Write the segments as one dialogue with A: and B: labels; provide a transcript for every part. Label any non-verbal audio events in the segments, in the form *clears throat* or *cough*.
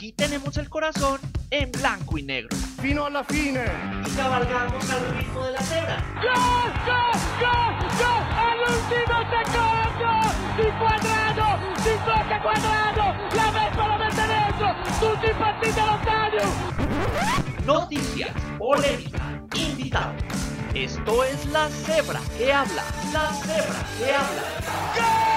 A: Aquí tenemos el corazón en blanco y negro.
B: Fino a la fine.
A: Y cabalgamos al ritmo de la cebra.
C: ¡Gol, gol, gol, gol! ¡All'ultimo secondo! Di Quadrado! Di tocca Quadrado! La Vespa lo mette dentro! Tutti impazziti allo stadio!
A: Noticias, polémica, invitados. Esto es La Cebra que habla. La Cebra que habla.
C: ¡Sciacquatevi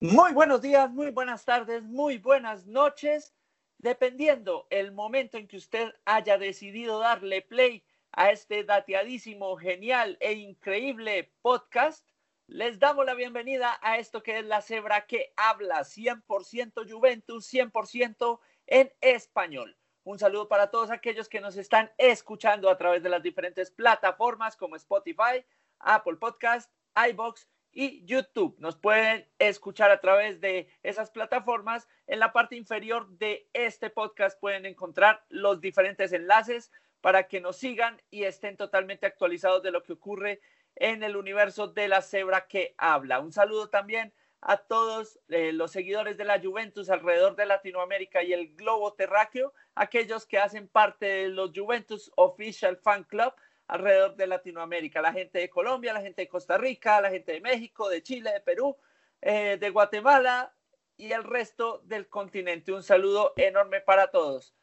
D: Muy buenos días, muy buenas tardes, muy buenas noches. Dependiendo el momento en que usted haya decidido darle play a este dateadísimo, genial e increíble podcast, les damos la bienvenida a esto que es la cebra que habla 100% Juventus, 100% en español. Un saludo para todos aquellos que nos están escuchando a través de las diferentes plataformas como Spotify, Apple Podcast, iBox y YouTube. Nos pueden escuchar a través de esas plataformas. En la parte inferior de este podcast pueden encontrar los diferentes enlaces para que nos sigan y estén totalmente actualizados de lo que ocurre en el universo de la cebra que habla. Un saludo también a todos eh, los seguidores de la Juventus alrededor de Latinoamérica y el globo terráqueo, aquellos que hacen parte de los Juventus Official Fan Club alrededor de Latinoamérica, la gente de Colombia, la gente de Costa Rica, la gente de México, de Chile, de Perú, eh, de Guatemala y el resto del continente. Un saludo enorme para todos.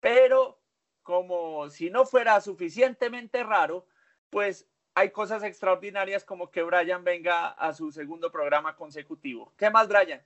D: Pero como si no fuera suficientemente raro, pues hay cosas extraordinarias como que Brian venga a su segundo programa consecutivo. ¿Qué más, Brian?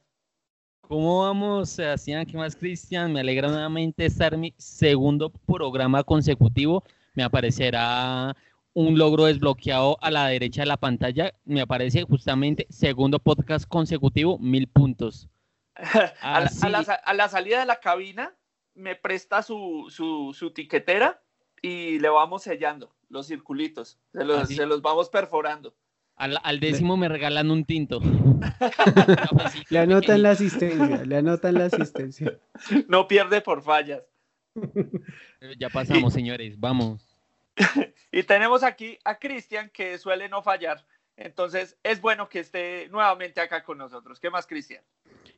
E: ¿Cómo vamos, Sebastián? ¿Qué más, Cristian? Me alegra nuevamente estar en mi segundo programa consecutivo. Me aparecerá un logro desbloqueado a la derecha de la pantalla. Me aparece justamente segundo podcast consecutivo, mil puntos. *laughs*
D: a, la,
E: Así-
D: a la sa- a la salida de la cabina me presta su, su, su tiquetera y le vamos sellando los circulitos. Se los,
E: Así.
D: se los vamos perforando.
E: Al, al décimo me regalan un tinto. *laughs*
F: Le anotan la asistencia, le anotan la asistencia.
D: No pierde por fallas.
E: Ya pasamos, señores. Vamos. *laughs*
D: Y tenemos aquí a Cristian que suele no fallar. Entonces es bueno que esté nuevamente acá con nosotros. ¿Qué más, Cristian?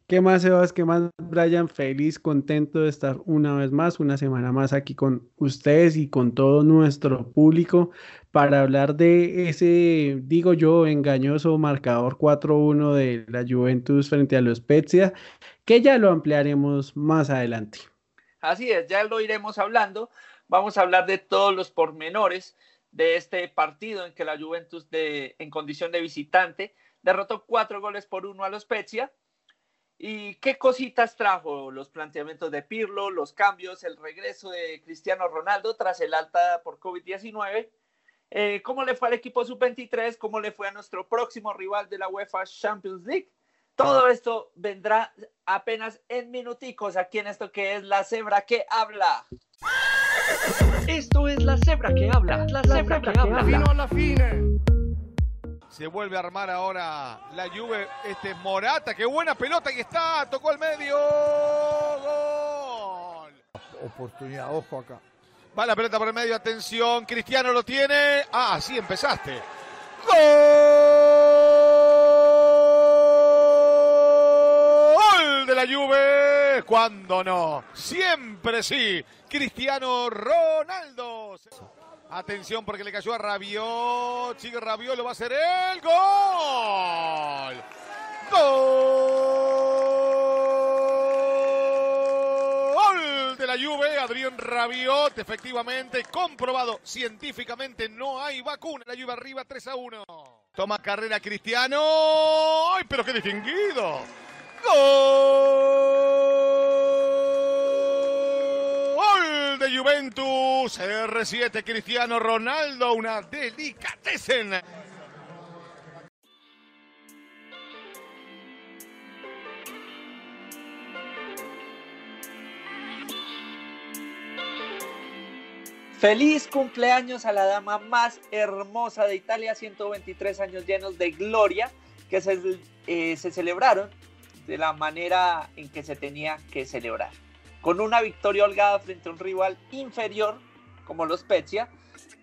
F: ¿Qué más, Sebas? ¿Qué más, Brian? Feliz, contento de estar una vez más, una semana más aquí con ustedes y con todo nuestro público para hablar de ese, digo yo, engañoso marcador 4-1 de la Juventus frente a los Spezia, que ya lo ampliaremos más adelante.
D: Así es, ya lo iremos hablando. Vamos a hablar de todos los pormenores de este partido en que la Juventus de, en condición de visitante derrotó cuatro goles por uno a los Spezia. ¿Y qué cositas trajo? Los planteamientos de Pirlo, los cambios, el regreso de Cristiano Ronaldo tras el alta por COVID-19. Eh, ¿Cómo le fue al equipo sub-23? ¿Cómo le fue a nuestro próximo rival de la UEFA Champions League? Todo esto vendrá apenas en minuticos aquí en esto que es la cebra que habla.
A: Esto es La Cebra que habla. La Cebra que habla.
B: Fino a la fine.
G: Se vuelve a armar ahora la Juve. Este es Morata, qué buena pelota que está. Tocó al medio. Gol.
B: Oportunidad, ojo acá.
G: Va la pelota por el medio. Atención. Cristiano lo tiene. Ah, sí, empezaste. Gol la Juve. ¿Cuándo no? Siempre sí. Cristiano Ronaldo. Atención porque le cayó a Rabiot. Sigue Rabiot, lo va a hacer el gol. Gol de la Juve, Adrián Rabiot, efectivamente, comprobado científicamente, no hay vacuna. La Juve arriba 3 a 1. Toma carrera Cristiano. ¡Ay, pero qué distinguido! Gol de Juventus, R7 Cristiano Ronaldo, una delicatessen.
D: Feliz cumpleaños a la dama más hermosa de Italia, 123 años llenos de gloria que se, eh, se celebraron de la manera en que se tenía que celebrar. Con una victoria holgada frente a un rival inferior como los Spezia,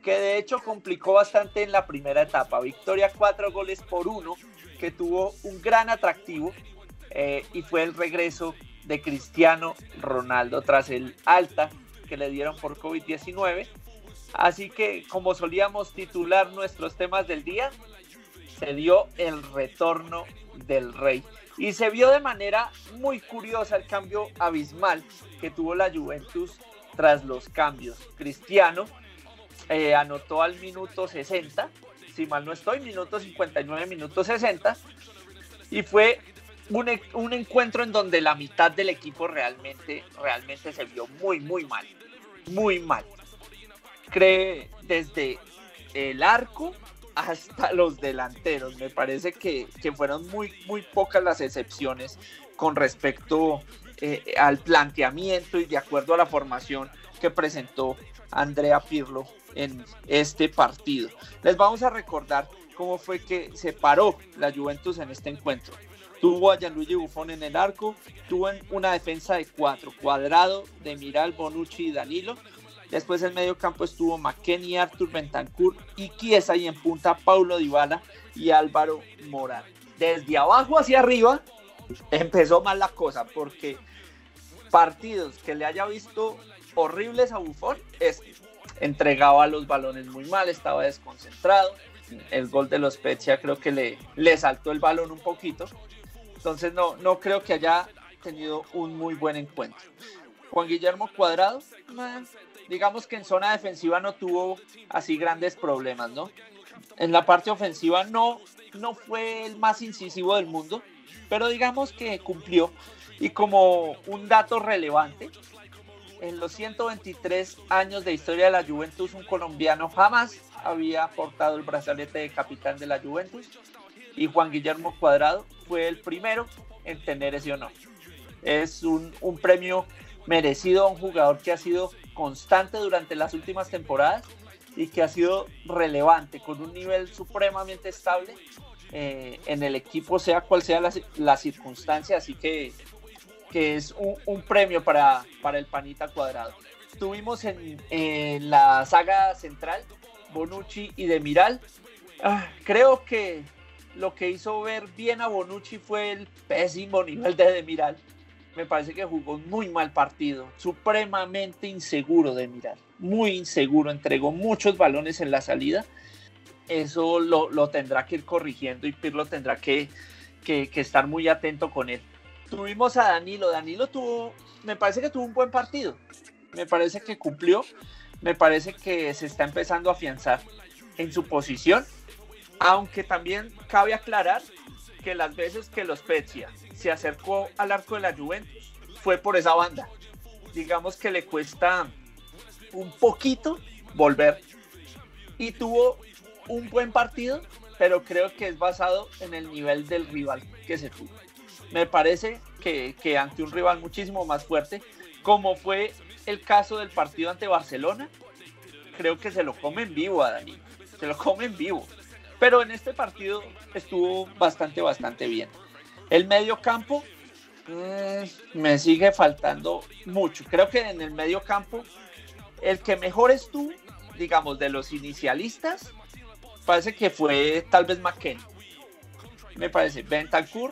D: que de hecho complicó bastante en la primera etapa. Victoria cuatro goles por uno, que tuvo un gran atractivo eh, y fue el regreso de Cristiano Ronaldo tras el alta que le dieron por COVID-19. Así que como solíamos titular nuestros temas del día, se dio el retorno del rey. Y se vio de manera muy curiosa el cambio abismal que tuvo la Juventus tras los cambios. Cristiano eh, anotó al minuto 60, si mal no estoy, minuto 59, minuto 60, y fue un, un, encuentro en donde la mitad del equipo realmente, realmente se vio muy, muy mal, muy mal. Cree desde el arco hasta los delanteros. Me parece que, que fueron muy, muy pocas las excepciones con respecto eh, al planteamiento y de acuerdo a la formación que presentó Andrea Pirlo en este partido. Les vamos a recordar cómo fue que se paró la Juventus en este encuentro. Tuvo a Gianluigi Buffon en el arco, tuvo una defensa de cuatro, cuadrado de Miral, Bonucci y Danilo. Después en medio campo estuvo McKenny, Artur Bentancur y Chiesa y en punta Paulo Dybala y Álvaro Morán. Desde abajo hacia arriba empezó mal la cosa porque partidos que le haya visto horribles a Buffon entregaba los balones muy mal, estaba desconcentrado. El gol de los Spezia creo que le, le saltó el balón un poquito. Entonces no, no creo que haya tenido un muy buen encuentro. Juan Guillermo Cuadrado, digamos que en zona defensiva no tuvo así grandes problemas, ¿no? En la parte ofensiva no, no fue el más incisivo del mundo, pero digamos que cumplió. Y como un dato relevante, en los 123 años de historia de la Juventus, un colombiano jamás había portado el brazalete de capitán de la Juventus y Juan Guillermo Cuadrado fue el primero en tener ese honor. Es un, un premio merecido a un jugador que ha sido constante durante las últimas temporadas y que ha sido relevante, con un nivel supremamente estable eh, en el equipo, sea cual sea la, la circunstancia. Así que que es un, premio para, para, el Panita Cuadrado. Tuvimos en, la saga central Bonucci y Demiral. Ah, creo que lo que hizo ver bien a Bonucci fue el pésimo nivel de Demiral. Me parece que jugó muy mal partido, supremamente inseguro Demiral, muy inseguro, entregó muchos balones en la salida. Eso lo, lo tendrá que ir corrigiendo y Pirlo tendrá que, que, que estar muy atento con él tuvimos a Danilo. Danilo tuvo, me parece que tuvo un buen partido. Me parece que cumplió. Me parece que se está empezando a afianzar en su posición. Aunque también cabe aclarar que las veces que los Spezia se acercó al arco de la Juventus fue por esa banda. Digamos que le cuesta un poquito volver. Y tuvo un buen partido, pero creo que es basado en el nivel del rival que se tuvo me parece que, ante un rival muchísimo más fuerte, como fue el caso del partido ante Barcelona, creo que se lo comen vivo a Dani, se lo comen vivo. Pero en este partido estuvo bastante, bastante bien. El medio campo mm, me sigue faltando mucho. Creo que en el medio campo el que mejor estuvo, digamos, de los inicialistas, parece que fue tal vez McKenna. Me parece Bentancur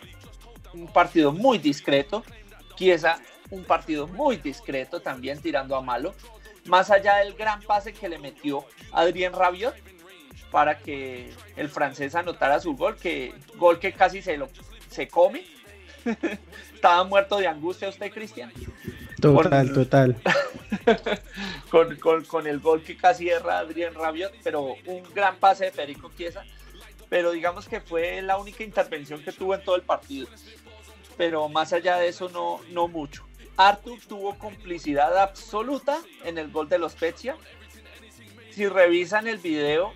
D: un partido muy discreto. Chiesa, un partido muy discreto también tirando a malo. Más allá del gran pase que le metió Adrien Rabiot para que el francés anotara su gol, que gol que casi se lo se come. *laughs* Estaba muerto de angustia usted, Cristian.
F: Total, total. *laughs*
D: con, con, con, el gol que casi erra Adrien Rabiot, pero un gran pase de Perico Chiesa. Pero digamos que fue la única intervención que tuvo en todo el partido pero más allá de eso no, no mucho. Artur tuvo complicidad absoluta en el gol de los Spezia. Si revisan el video,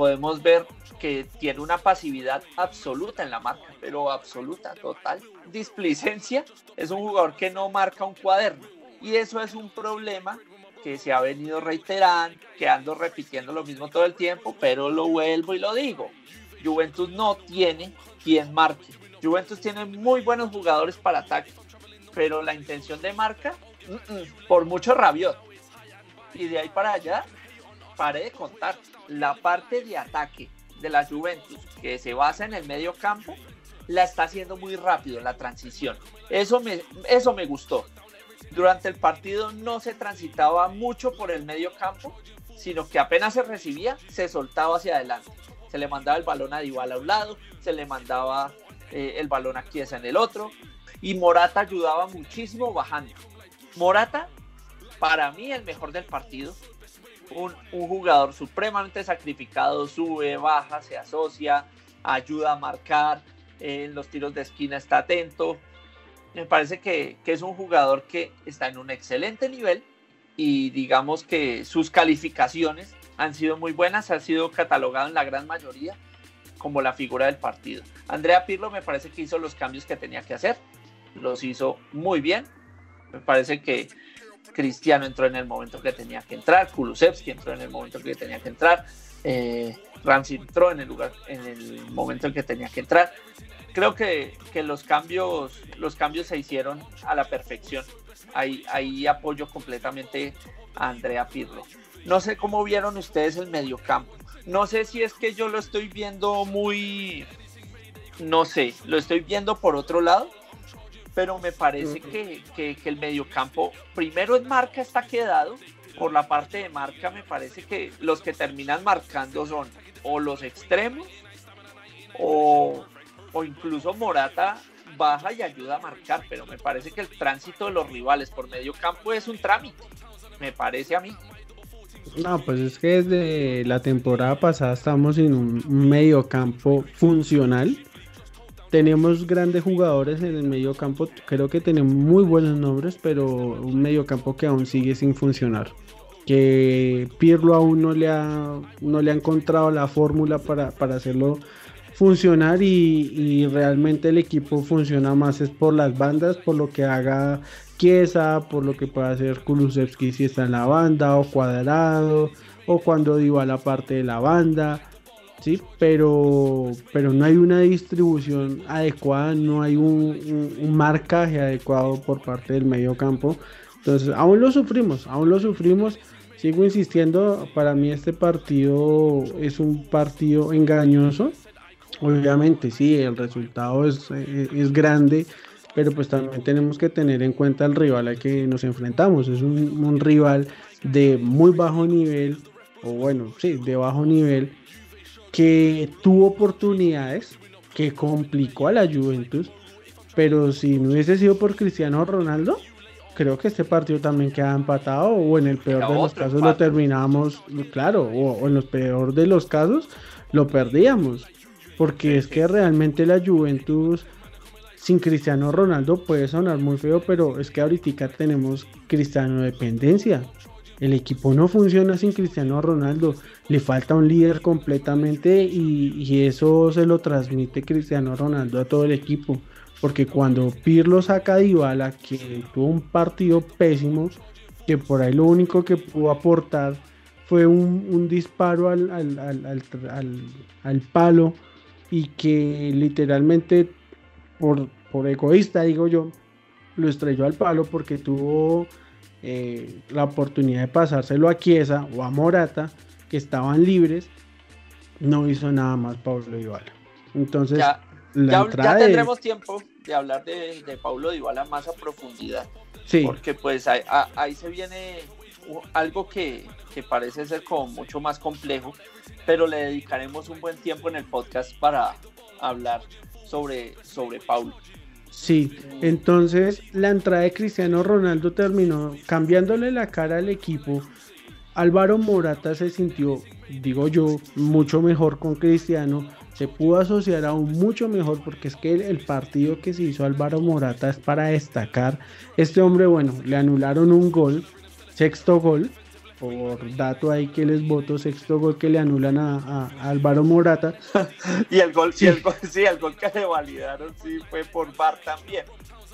D: podemos ver que tiene una pasividad absoluta en la marca, pero absoluta, total. Displicencia es un jugador que no marca un cuaderno y eso es un problema que se ha venido reiterando, que ando repitiendo lo mismo todo el tiempo, pero lo vuelvo y lo digo. Juventus no tiene quien marque. Juventus tiene muy buenos jugadores para ataque, pero la intención de marca, por mucho Rabiot. Y de ahí para allá, pare de contar. La parte de ataque de la Juventus, que se basa en el medio campo, la está haciendo muy rápido la transición. Eso me, eso me gustó. Durante el partido no se transitaba mucho por el medio campo, sino que apenas se recibía, se soltaba hacia adelante. Se le mandaba el balón a Dybala a un lado, se le mandaba eh, el balón a Chiesa en el otro, y Morata ayudaba muchísimo bajando. Morata, para mí, el mejor del partido. Un, jugador supremamente sacrificado, sube, baja, se asocia, ayuda a marcar, eh, en los tiros de esquina está atento. Me parece que, que, es un jugador que está en un excelente nivel y digamos que sus calificaciones han sido muy buenas, ha sido catalogado en la gran mayoría como la figura del partido. Andrea Pirlo me parece que hizo los cambios que tenía que hacer, los hizo muy bien. Me parece que Cristiano entró en el momento que tenía que entrar, Kulusevski entró en el momento que tenía que entrar, eh, Ramsey entró en el lugar, en el momento en que tenía que entrar. Creo que, que los cambios, los cambios se hicieron a la perfección. Ahí, ahí apoyo completamente a Andrea Pirlo. No sé cómo vieron ustedes el mediocampo. No sé si es que yo lo estoy viendo muy, no sé, lo estoy viendo por otro lado, pero me parece que, que, que el mediocampo, primero en marca está quedado, por la parte de marca me parece que los que terminan marcando son o los extremos o, o, incluso Morata baja y ayuda a marcar, pero me parece que el tránsito de los rivales por medio campo es un trámite, me parece a mí.
F: No, pues es que desde la temporada pasada estamos en un medio campo funcional. Tenemos grandes jugadores en el medio campo, creo que tenemos muy buenos nombres, pero un medio campo que aún sigue sin funcionar que Pirlo aún no le ha, no le ha encontrado la fórmula para, para hacerlo funcionar y, realmente el equipo funciona más es por las bandas, por lo que haga Chiesa, por lo que pueda hacer Kulusevski si está en la banda o cuadrado o cuando digo a la parte de la banda. Sí, pero, pero no hay una distribución adecuada, no hay un, marcaje adecuado por parte del medio campo. Entonces, aún lo sufrimos, aún lo sufrimos. Sigo insistiendo, para mí este partido es un partido engañoso. Obviamente, sí, el resultado es, es grande, pero pues también tenemos que tener en cuenta el rival al que nos enfrentamos. Es un rival de muy bajo nivel, o bueno, sí, de bajo nivel, que tuvo oportunidades, que complicó a la Juventus, pero si no hubiese sido por Cristiano Ronaldo, creo que este partido también queda empatado o en el peor de los casos lo terminamos, claro, o, o, en los peor de los casos lo perdíamos. Porque es que realmente la Juventus sin Cristiano Ronaldo puede sonar muy feo, pero es que ahorita tenemos Cristiano dependencia. El equipo no funciona sin Cristiano Ronaldo. Le falta un líder completamente y, eso se lo transmite Cristiano Ronaldo a todo el equipo porque cuando Pirlo saca a Dybala, que tuvo un partido pésimo, que por ahí lo único que pudo aportar fue un, disparo al, palo y que literalmente por, por egoísta digo yo, lo estrelló al palo porque tuvo eh, la oportunidad de pasárselo a Chiesa o a Morata, que estaban libres, no hizo nada más Pablo Dybala. Entonces,
D: ya, la ya, tendremos de... tiempo de hablar de, de Paulo Dybala más a profundidad.
F: Sí.
D: Porque pues ahí, ahí se viene algo que, que, parece ser como mucho más complejo, pero le dedicaremos un buen tiempo en el podcast para hablar sobre, sobre Paulo.
F: Sí, entonces la entrada de Cristiano Ronaldo terminó cambiándole la cara al equipo. Álvaro Morata se sintió, digo yo, mucho mejor con Cristiano se pudo asociar aún mucho mejor porque es que el, partido que se hizo Álvaro Morata es para destacar. Este hombre, bueno, le anularon un gol, sexto gol, por dato ahí que les voto, sexto gol que le anulan a, a, a Álvaro Morata. *laughs*
D: y, el gol, sí. Y el gol, sí, el gol que le validaron sí fue por VAR también.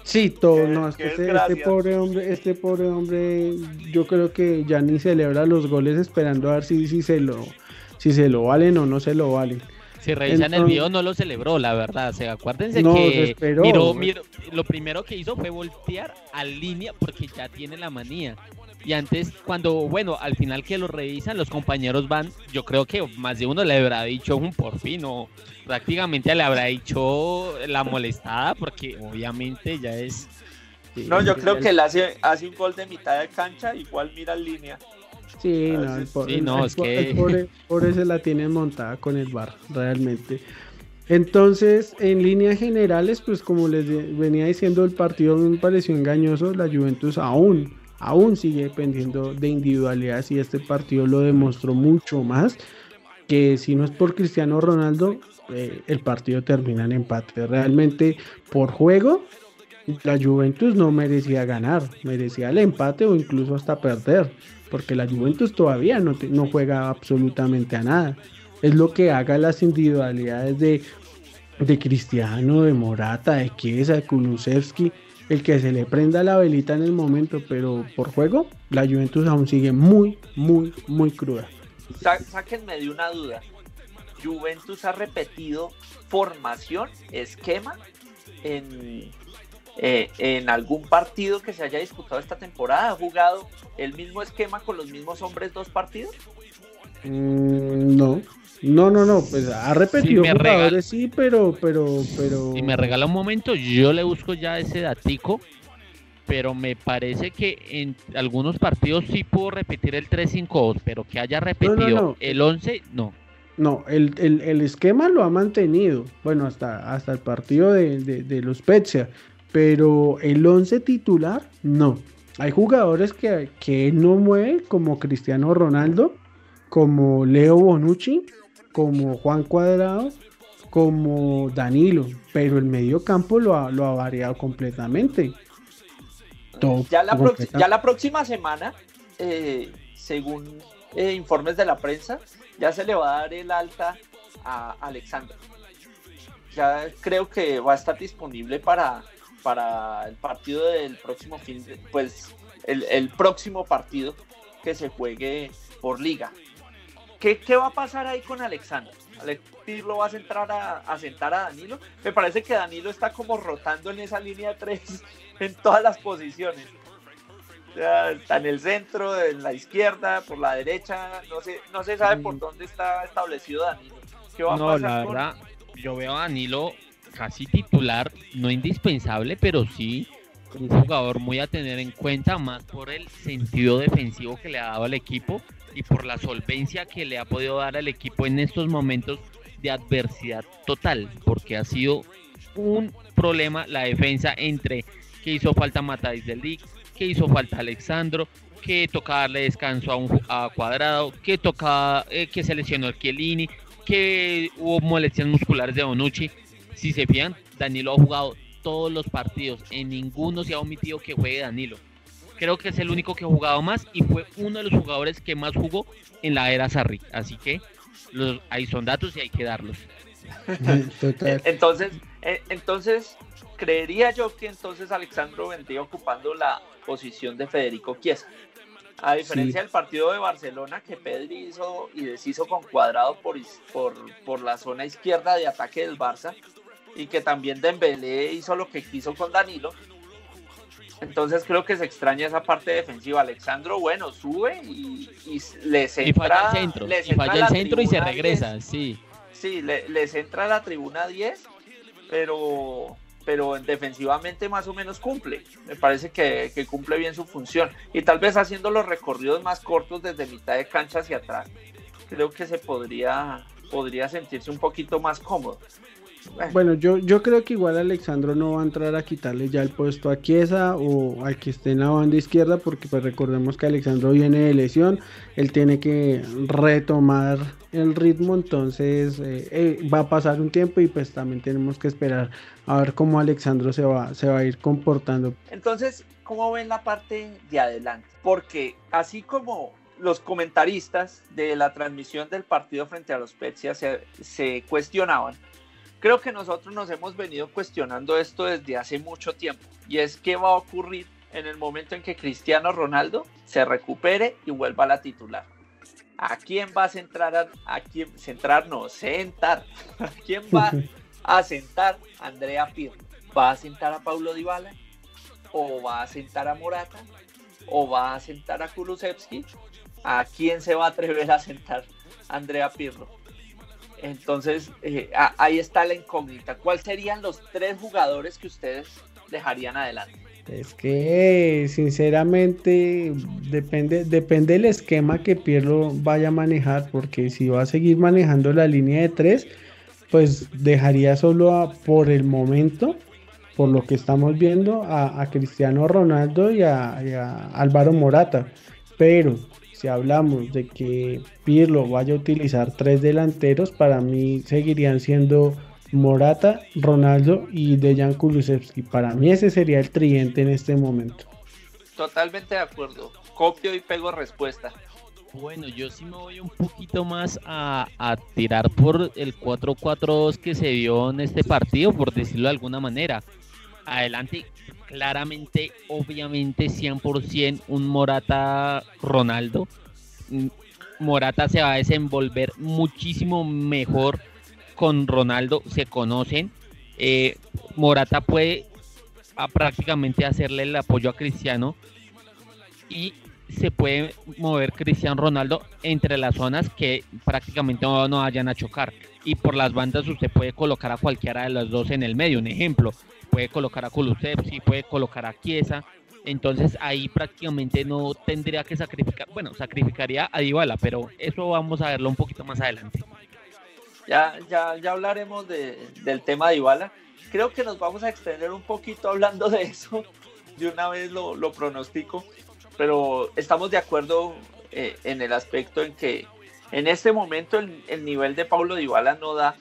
F: Sí, todo, no, es que este, este, pobre hombre, este pobre hombre, yo creo que ya ni celebra los goles esperando a ver si, si se lo, si se lo valen o no se lo valen.
E: Si revisan el video no lo celebró, la verdad. O sea, acuérdense
F: No,
E: que
F: desesperó.
E: miró, miró- lo primero que hizo fue voltear a línea porque ya tiene la manía. Y antes, cuando, bueno, al final que lo revisan, los compañeros van, yo creo que más de uno le habrá dicho un por fin o prácticamente le habrá dicho la molestada porque obviamente ya es...
D: No, yo creo que él hace, hace un gol de mitad de cancha, igual mira en línea.
F: Sí,
D: Ah,
F: no,
D: sí,
F: el, po-
E: sí,
F: el-
E: no,
F: el
E: es que-
F: el pobre, pobre se la tiene montada con el bar, realmente. Entonces, en líneas generales, pues como les de- venía diciendo, el partido me pareció engañoso. La Juventus aún, aún sigue dependiendo de individualidades y este partido lo demostró mucho más. Que si no es por Cristiano Ronaldo, eh, el partido termina en empate. Realmente, por juego, la Juventus no merecía ganar, merecía el empate o incluso hasta perder, porque la Juventus todavía no, juega absolutamente a nada. Es lo que haga las individualidades de, de Cristiano, de Morata, de Chiesa, de Kulusevski, el que se le prenda la velita en el momento, pero por juego, la Juventus aún sigue muy, muy, muy cruda.
D: Sá- sáquenme de una duda. Juventus ha repetido formación, esquema en, eh, en algún partido que se haya disputado esta temporada. ¿Ha jugado el mismo esquema con los mismos hombres dos partidos?
F: Mm, no, no, no, no, pues ha repetido jugadores, sí, pero, pero, pero...
E: Si me regala un momento, yo le busco ya ese datico, pero me parece que en algunos partidos sí pudo repetir el 3-5-2, pero que haya repetido
F: no.
E: el 11, no.
F: No, el, el- el esquema lo ha mantenido, bueno, hasta, hasta el partido de, de- de los Spezia, pero el 11 titular, no. Hay jugadores que, que no mueve, como Cristiano Ronaldo, como Leo Bonucci, como Juan Cuadrado, como Danilo, pero el medio campo lo ha, lo ha variado completamente. Todo
D: Ya la, prox-
F: completa-
D: ya la próxima semana, eh, según eh, informes de la prensa, ya se le va a dar el alta a Alexander. Ya creo que va a estar disponible para, para el partido del próximo fin, de- pues el, el próximo partido que se juegue por liga. ¿Qué, qué va a pasar ahí con Alexander? ¿Alex Pirlo va a sentar a, a sentar a Danilo? Me parece que Danilo está como rotando en esa línea de tres *laughs* en todas las posiciones. O sea, está en el centro, en la izquierda, por la derecha, no se, no se sabe por dónde está establecido Danilo. ¿Qué va a
E: No,
D: pasar
E: la
D: con-
E: verdad, yo veo a Danilo casi titular, no indispensable, pero sí un jugador muy a tener en cuenta, más por el sentido defensivo que le ha dado al equipo y por la solvencia que le ha podido dar al equipo en estos momentos de adversidad total, porque ha sido un problema la defensa entre que hizo falta Matáis del que hizo falta Alexandro, que toca darle descanso a, un, Cuadrado, que toca eh, que se lesionó el Chiellini, que hubo molestias musculares de Bonucci. Si se fijan, Danilo ha jugado todos los partidos, en ninguno se ha omitido que juegue Danilo. Creo que es el único que ha jugado más y fue uno de los jugadores que más jugó en la era Sarri. Así que los, ahí son datos y hay que darlos.
F: Total. *laughs*
D: Entonces, eh, entonces, creería yo que entonces Alexandro vendría ocupando la posición de Federico Chiesa. A diferencia del partido de Barcelona que Pedri hizo y deshizo con cuadrado por, is- por, por la zona izquierda de ataque del Barça y que también Dembélé hizo lo que quiso con Danilo. Entonces creo que se extraña esa parte defensiva. Alexandro, bueno, sube y, y les
E: Y
D: entra,
E: falla el centro,
D: les
E: y falla
D: la
E: el centro y se regresa,
D: 10.
E: sí.
D: Sí, le- les entra la tribuna 10, pero, pero defensivamente más o menos cumple. Me parece que, que cumple bien su función. Y tal vez haciendo los recorridos más cortos desde mitad de cancha hacia atrás, creo que se podría, podría sentirse un poquito más cómodo. Bueno,
F: Bueno, yo, yo creo que igual Alexandro no va a entrar a quitarle ya el puesto a Chiesa o al que esté en la banda izquierda, porque pues recordemos que Alexandro viene de lesión, él tiene que retomar el ritmo, entonces eh, eh, va a pasar un tiempo y pues también tenemos que esperar a ver cómo Alexandro se va, se va a ir comportando.
D: Entonces, ¿cómo ven la parte de adelante? Porque así como los comentaristas de la transmisión del partido frente a los Spezia se, se cuestionaban, creo que nosotros nos hemos venido cuestionando esto desde hace mucho tiempo. Y es qué va a ocurrir en el momento en que Cristiano Ronaldo se recupere y vuelva a la titular. ¿A quién va a centrar? A, a quién centrar? No, sentar. *laughs* ¿A quién va *laughs* a sentar Andrea Pirlo? ¿Va a sentar a Paulo Dybala? ¿O va a sentar a Morata? ¿O va a sentar a Kulusevski? ¿A quién se va a atrever a sentar Andrea Pirlo? Entonces, eh, ahí está la incógnita. ¿Cuáles serían los tres jugadores que ustedes dejarían adelante?
F: Es que sinceramente depende, depende del esquema que Pirlo vaya a manejar, porque si va a seguir manejando la línea de tres, pues dejaría solo por el momento, por lo que estamos viendo, a, Cristiano Ronaldo a, y a Álvaro Morata. Pero si hablamos de que Pirlo vaya a utilizar tres delanteros, para mí seguirían siendo Morata, Ronaldo y Dejan Kulusevski. Para mí ese sería el tridente en este momento.
D: Totalmente de acuerdo. Copio y pego respuesta.
E: Bueno, yo sí me voy un poquito más a, a tirar por el 4-4-2 que se dio en este partido, por decirlo de alguna manera. Adelante, claramente, obviamente, 100% un Morata Ronaldo. Mm, Morata se va a desenvolver muchísimo mejor con Ronaldo, se conocen. Eh, Morata puede prácticamente hacerle el apoyo a Cristiano y se puede mover Cristiano Ronaldo entre las zonas que prácticamente no, no vayan a chocar. Y por las bandas usted puede colocar a cualquiera de los dos en el medio. Un ejemplo, puede colocar a Kulusevski, puede colocar a Chiesa. Entonces ahí prácticamente no tendría que sacrificar, bueno, sacrificaría a Dybala, pero eso vamos a verlo un poquito más adelante.
D: Ya, ya, ya hablaremos del tema de Dybala. Creo que nos vamos a extender un poquito hablando de eso. De una vez lo, lo pronostico, pero estamos de acuerdo eh, en el aspecto en que en este momento el, el nivel de Paulo Dybala no da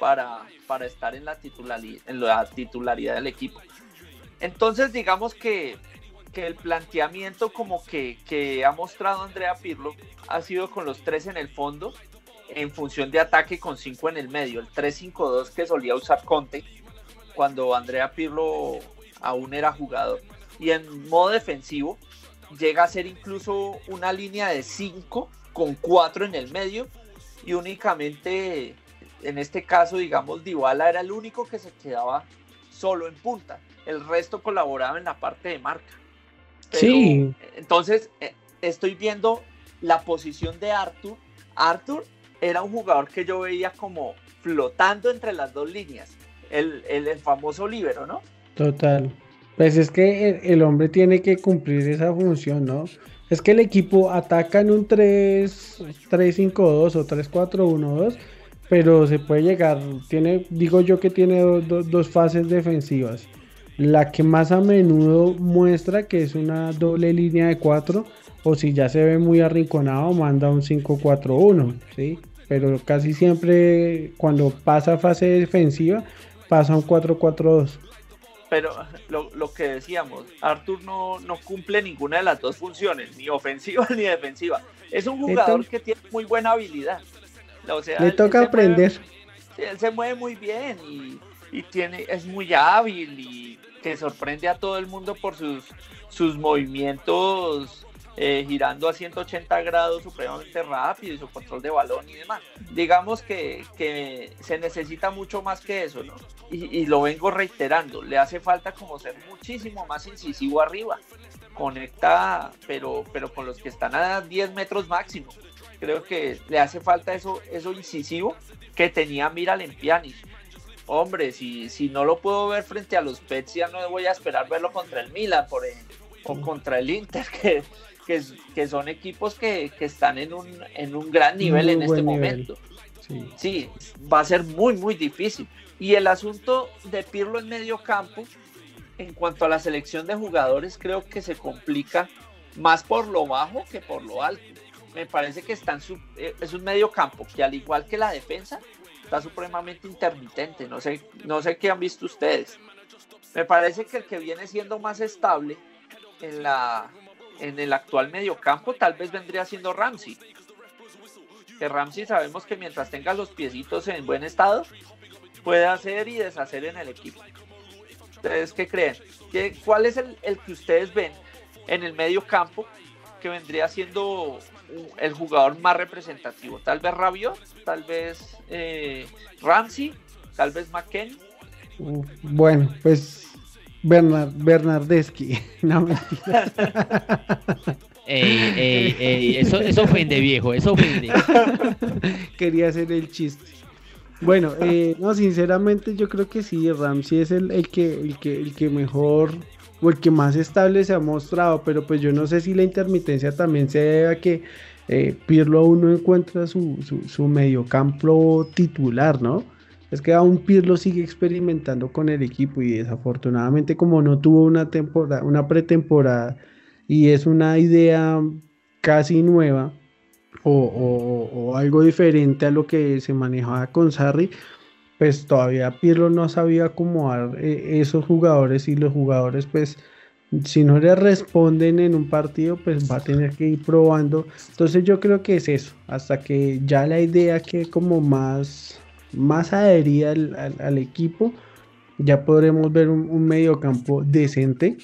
D: para, para estar en la, titularidad, en la titularidad del equipo. Entonces, digamos que, que el planteamiento como que, que, ha mostrado Andrea Pirlo ha sido con los tres en el fondo, en función de ataque con cinco en el medio, el 3-5-2 que solía usar Conte cuando Andrea Pirlo aún era jugador. Y en modo defensivo llega a ser incluso una línea de 5 con 4 en el medio y únicamente en este caso, digamos, Dybala era el único que se quedaba solo en punta. El resto colaboraba en la parte de marca.
F: sí.
D: Entonces, eh, estoy viendo la posición de Arthur. Arthur era un jugador que yo veía como flotando entre las dos líneas. El, el, famoso libero, ¿no?
F: Total. Pues es que el, hombre tiene que cumplir esa función, ¿no? Es que el equipo ataca en un 3-5-2 o 3-4-1-2 pero se puede llegar, tiene, digo yo que tiene dos fases defensivas. La que más a menudo muestra que es una doble línea de 4, o si ya se ve muy arrinconado, manda un 5-4-1, ¿sí? Pero casi siempre cuando pasa fase defensiva, pasa un 4-4-2.
D: Pero lo, lo, que decíamos, Arthur no, no cumple ninguna de las dos funciones, ni ofensiva *laughs* ni defensiva. Es un jugador que tiene muy buena habilidad
F: le toca aprender.
D: él se mueve muy bien y, tiene, es muy hábil y que sorprende a todo el mundo por sus, sus movimientos eh, girando a 180 grados supremamente rápido y su control de balón y demás. Digamos que, se necesita mucho más que eso, ¿no? Y, y, lo vengo reiterando, le hace falta como ser muchísimo más incisivo arriba. Conecta, pero, pero con los que están a 10 metros máximo creo que le hace falta eso, eso incisivo que tenía Mira Lempiani. Hombre, si, si no lo puedo ver frente a los Pets, ya no voy a esperar verlo contra el Milan, por ejemplo, o contra el Inter, *laughs* que, que, son equipos que, están en un, en un gran nivel en este momento. Sí. sí, va a ser muy, muy difícil. Y el asunto de Pirlo en medio campo, en cuanto a la selección de jugadores, creo que se complica más por lo bajo que por lo alto me parece que está en su, eh, es un medio campo que al igual que la defensa está supremamente intermitente. No sé, no sé qué han visto ustedes. Me parece que el que viene siendo más estable en, la, en el actual mediocampo tal vez vendría siendo Ramsey. Que Ramsey sabemos que mientras tenga los piecitos en buen estado, puede hacer y deshacer en el equipo. ¿Ustedes qué creen? ¿Qué, ¿Cuál es el, el, que ustedes ven en el medio campo que vendría siendo el jugador más representativo. Tal vez Rabiot, tal vez eh, Ramsey, tal vez McKenny.
F: Bueno, pues Bernard, Bernardeschi, *laughs* no mentira.
E: Ey, ey, ey, eso, eso ofende, viejo, eso ofende. *laughs*
F: Quería hacer el chiste. Bueno, eh, no, sinceramente yo creo que sí, Ramsey es el, el, que, el, que, el que mejor o el que más estable se ha mostrado, pero pues yo no sé si la intermitencia también se debe a que eh, Pirlo aún no encuentra su, su, su mediocampo titular, ¿no? Es que aún Pirlo sigue experimentando con el equipo y desafortunadamente como no tuvo una temporada, una pretemporada y es una idea casi nueva o, o, algo diferente a lo que se manejaba con Sarri, pues todavía Pirlo no sabía acomodar eh, esos jugadores y los jugadores pues si no le responden en un partido pues va a tener que ir probando. Entonces yo creo que es eso, hasta que ya la idea que como más, más adherida al, al, equipo, ya podremos ver un, un mediocampo decente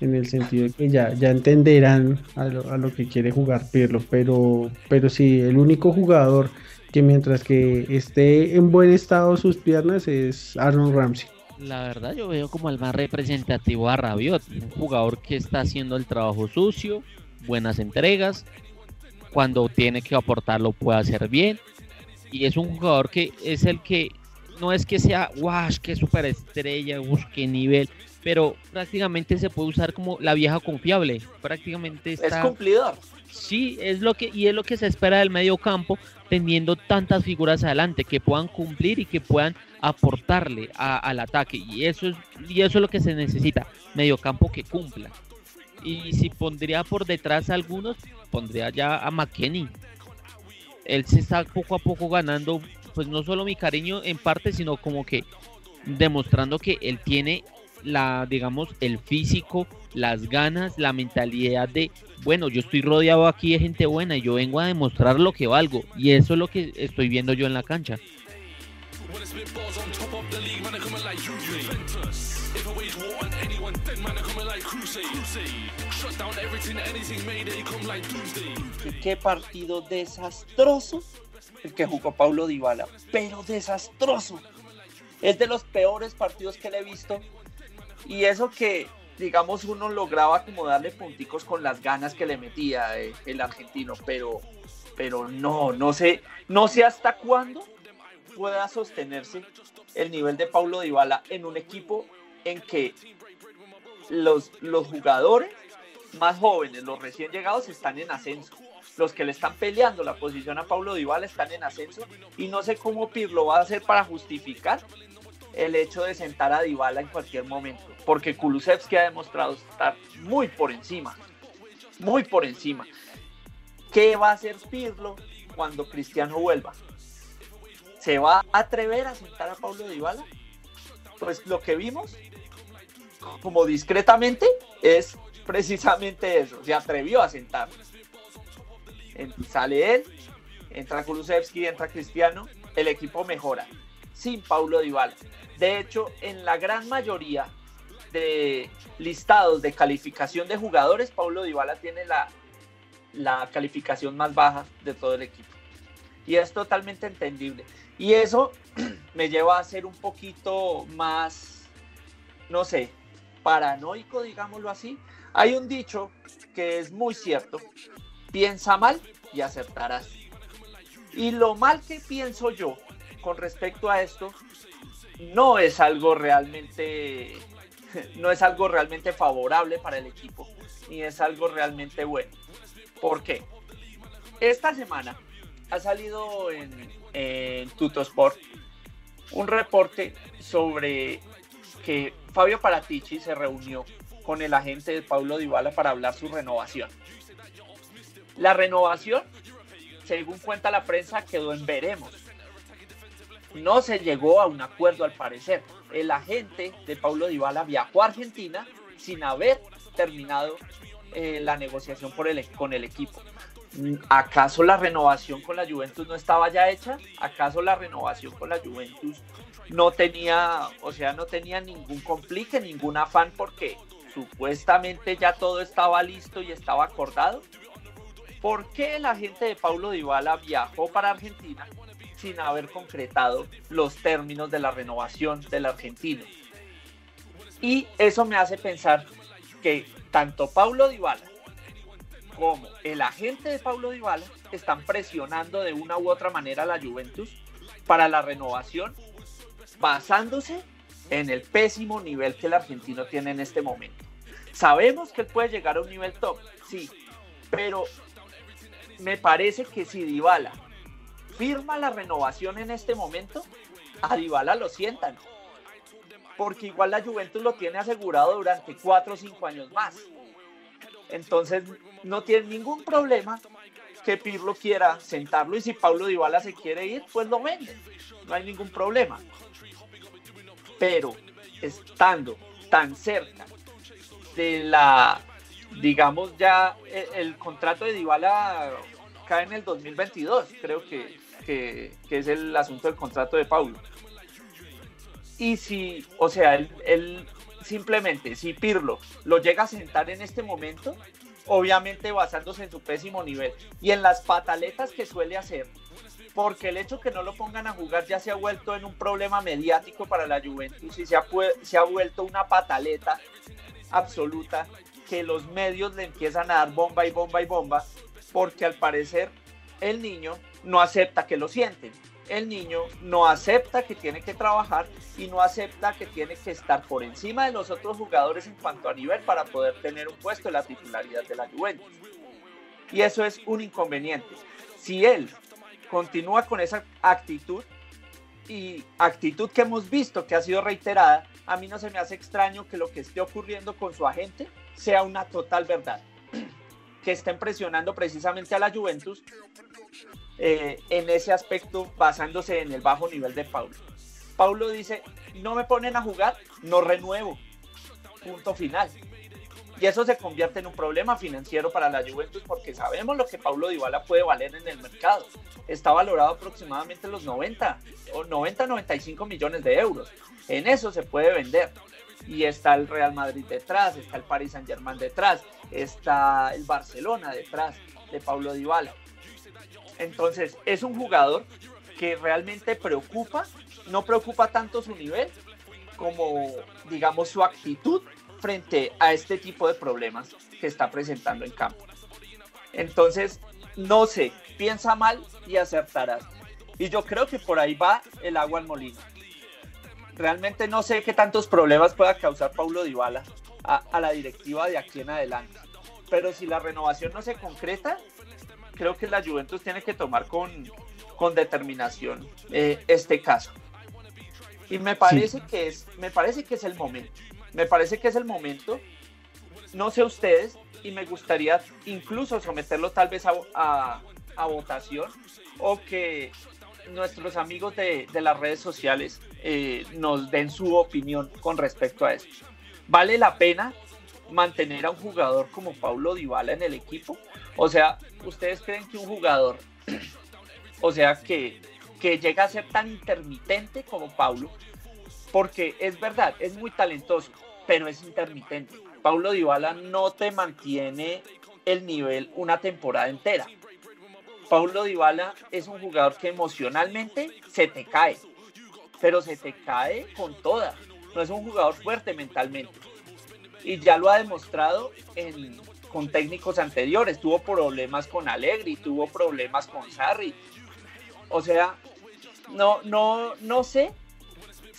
F: en el sentido de que ya, ya entenderán a lo, a lo, que quiere jugar Pirlo, pero, pero sí, el único jugador que mientras que esté en buen estado sus piernas es Aaron Ramsey.
E: La verdad yo veo como el más representativo a Rabiot, un jugador que está haciendo el trabajo sucio, buenas entregas, cuando tiene que aportar lo puede hacer bien, y es un jugador que es el que no es que sea, wow, qué superestrella, wow, qué nivel, pero prácticamente se puede usar como la vieja confiable. Prácticamente está...
D: Es cumplidor.
E: Sí, es lo que y es lo que se espera del medio campo, teniendo tantas figuras adelante que puedan cumplir y que puedan aportarle a, al ataque y eso es y eso es lo que se necesita, medio campo que cumpla. Y si pondría por detrás a algunos, pondría ya a McKenny. Él se está poco a poco ganando, pues no solo mi cariño en parte, sino como que demostrando que él tiene la, digamos, el físico, las ganas, la mentalidad de, bueno, yo estoy rodeado aquí de gente buena y yo vengo a demostrar lo que valgo. Y eso es lo que estoy viendo yo en la cancha.
D: Qué partido desastroso el que jugó Paulo Dybala, pero desastroso. Es de los peores partidos que le he visto y eso que, digamos, uno lograba como darle punticos con las ganas que le metía eh, el argentino, pero, pero no, no sé, no sé hasta cuándo pueda sostenerse el nivel de Paulo Dybala en un equipo en que los, los jugadores más jóvenes, los recién llegados, están en ascenso. Los que le están peleando la posición a Paulo Dybala están en ascenso y no sé cómo Pirlo va a hacer para justificar el hecho de sentar a Dybala en cualquier momento, porque Kulusevski ha demostrado estar muy por encima, muy por encima. ¿Qué va a hacer Pirlo cuando Cristiano vuelva? ¿Se va a atrever a sentar a Paulo Dybala? Pues lo que vimos, como discretamente, es precisamente eso, se atrevió a sentar. Sale él, entra Kulusevski, entra Cristiano, el equipo mejora sin Paulo Dybala. De hecho, en la gran mayoría de listados de calificación de jugadores, Paulo Dybala tiene la, la calificación más baja de todo el equipo. Y es totalmente entendible. Y eso *clears throat* me lleva a ser un poquito más, no sé, paranoico, digámoslo así. Hay un dicho que es muy cierto. Piensa mal y acertarás. Y lo mal que pienso yo con respecto a esto no es algo realmente *laughs* no es algo realmente favorable para el equipo ni es algo realmente bueno. ¿Por qué? Esta semana ha salido en, en Tutosport un reporte sobre que Fabio Paratici se reunió con el agente de Paulo Dybala para hablar su renovación. La renovación, según cuenta la prensa, quedó en veremos no se llegó a un acuerdo al parecer. El agente de Paulo Dybala viajó a Argentina sin haber terminado eh, la negociación por con el equipo. ¿Acaso la renovación con la Juventus no estaba ya hecha? ¿Acaso la renovación con la Juventus no tenía, o sea, no tenía ningún complique, ningún afán porque supuestamente ya todo estaba listo y estaba acordado? ¿por qué el agente de Paulo Dybala viajó para Argentina sin haber concretado los términos de la renovación del argentino? Y eso me hace pensar que tanto Paulo Dybala como el agente de Paulo Dybala están presionando de una u otra manera a la Juventus para la renovación basándose en el pésimo nivel que el argentino tiene en este momento. Sabemos que él puede llegar a un nivel top, sí, pero me parece que si Dybala firma la renovación en este momento, a Dybala lo sientan, porque igual la Juventus lo tiene asegurado durante cuatro o cinco años más. Entonces no tiene ningún problema que Pirlo quiera sentarlo y si Paulo Dybala se quiere ir, pues lo vende. No hay ningún problema. Pero estando tan cerca de la, digamos ya, el, contrato de Dybala cae en el 2022, creo que, que, es el asunto del contrato de Paulo. Y si, o sea, él simplemente, si Pirlo lo llega a sentar en este momento, obviamente basándose en su pésimo nivel y en las pataletas que suele hacer, porque el hecho que no lo pongan a jugar ya se ha vuelto en un problema mediático para la Juventus y se ha, se ha vuelto una pataleta absoluta que los medios le empiezan a dar bomba y bomba y bomba, porque al parecer el niño no acepta que lo sienten el niño no acepta que tiene que trabajar y no acepta que tiene que estar por encima de los otros jugadores en cuanto a nivel para poder tener un puesto en la titularidad de la Juventus. Y eso es un inconveniente. Si él continúa con esa actitud y actitud que hemos visto que ha sido reiterada, a mí no se me hace extraño que lo que esté ocurriendo con su agente sea una total verdad. Que estén presionando precisamente a la Juventus eh, en ese aspecto basándose en el bajo nivel de Paulo. Paulo dice, no me ponen a jugar, no renuevo. Punto final. Y eso se convierte en un problema financiero para la Juventus porque sabemos lo que Paulo Dybala puede valer en el mercado. Está valorado aproximadamente los 90 o 90 95 millones de euros. En eso se puede vender. Y está el Real Madrid detrás, está el Paris Saint-Germain detrás, está el Barcelona detrás de Paulo Dybala. Entonces, es un jugador que realmente preocupa, no preocupa tanto su nivel como, digamos, su actitud frente a este tipo de problemas que está presentando en campo. Entonces, no sé, piensa mal y acertarás. Y yo creo que por ahí va el agua al molino. Realmente no sé qué tantos problemas pueda causar Paulo Dybala a, a la directiva de aquí en adelante. Pero si la renovación no se concreta, creo que la Juventus tiene que tomar con, con determinación eh, este caso. Y me parece, que es, me parece que es el momento. Me parece que es el momento. No sé ustedes, y me gustaría incluso someterlo tal vez a, a, votación o que nuestros amigos de, de las redes sociales eh, nos den su opinión con respecto a esto. ¿Vale la pena mantener a un jugador como Paulo Dybala en el equipo? O sea, ¿ustedes creen que un jugador, *clears throat* o sea, que, que llega a ser tan intermitente como Paulo? Porque es verdad, es muy talentoso, pero es intermitente. Paulo Dybala no te mantiene el nivel una temporada entera. Paulo Dybala es un jugador que emocionalmente se te cae, pero se te cae con toda. No es un jugador fuerte mentalmente. Y ya lo ha demostrado en, con técnicos anteriores, tuvo problemas con Allegri, tuvo problemas con Sarri. O sea, no, no, no sé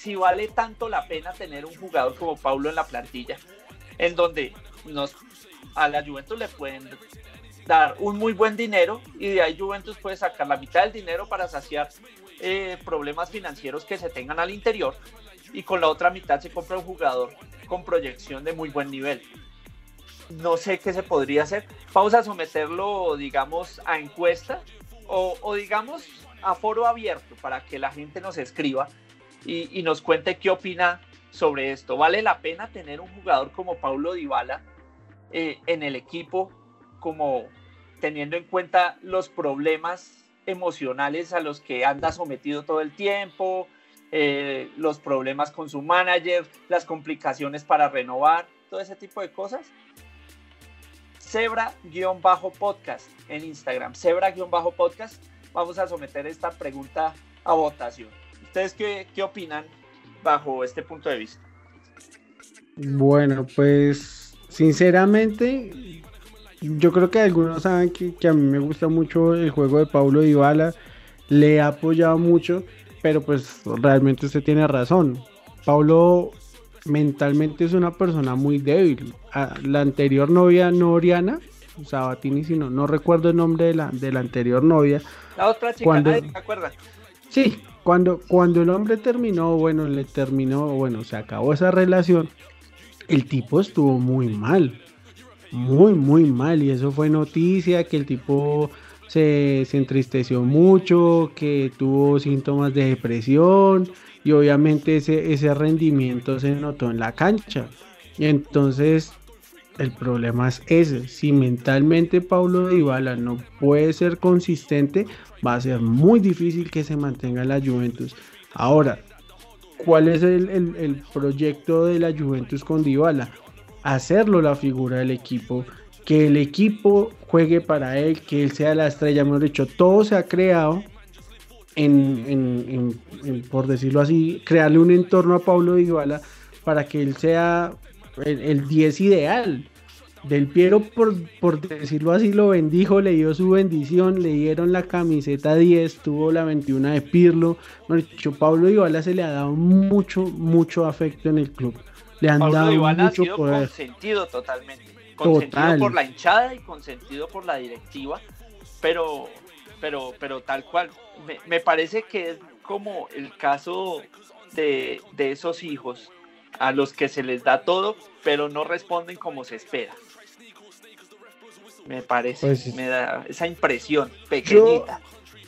D: si vale tanto la pena tener un jugador como Paulo en la plantilla, en donde nos, a la Juventus le pueden dar un muy buen dinero y de ahí Juventus puede sacar la mitad del dinero para saciar eh, problemas financieros que se tengan al interior y con la otra mitad se compra un jugador con proyección de muy buen nivel no sé qué se podría hacer. Vamos a someterlo, digamos, a encuesta o, digamos, a foro abierto para que la gente nos escriba y, nos cuente qué opina sobre esto. ¿Vale la pena tener un jugador como Paulo Dybala eh, en el equipo, como teniendo en cuenta los problemas emocionales a los que anda sometido todo el tiempo, eh, los problemas con su manager, las complicaciones para renovar, todo ese tipo de cosas? Zebra-podcast en Instagram. Zebra-podcast. Vamos a someter esta pregunta a votación. ¿Ustedes qué, qué opinan bajo este punto de vista?
F: Bueno, pues sinceramente, yo creo que algunos saben que, que, a mí me gusta mucho el juego de Paulo Dybala, le he apoyado mucho, pero pues realmente usted tiene razón. Paulo mentalmente es una persona muy débil. La anterior novia, no Oriana, Sabatini, sino no recuerdo el nombre de la, de la anterior novia.
D: La otra chica, cuando, nadie se acuerda.
F: Sí, cuando, cuando el hombre terminó, bueno, le terminó, bueno, se acabó esa relación, el tipo estuvo muy mal. Muy, muy mal. Y eso fue noticia, que el tipo se, se entristeció mucho, que tuvo síntomas de depresión y obviamente ese, ese rendimiento se notó en la cancha. Entonces el problema es ese. Si mentalmente Paulo Dybala no puede ser consistente, va a ser muy difícil que se mantenga en la Juventus. Ahora, ¿cuál es el, el proyecto de la Juventus con Dybala? Hacerlo la figura del equipo, que el equipo juegue para él, que él sea la estrella. Mejor dicho, todo se ha creado en, por decirlo así, crearle un entorno a Pablo Dybala para que él sea el, 10 ideal. Del Piero, por, por, decirlo así, lo bendijo, le dio su bendición, le dieron la camiseta 10, tuvo la 21 de Pirlo. Dicho, Pablo Dybala se le ha dado mucho, mucho afecto en el club. Le han
D: Pablo
F: dado mucho
D: ha sido
F: poder.
D: consentido totalmente. Consentido
F: Total.
D: por la hinchada y consentido por la directiva, pero, pero, pero tal cual. Me, me parece que es como el caso de, de esos hijos a los que se les da todo, pero no responden como se espera. Me parece,
F: Pues-
D: me da esa impresión pequeñita.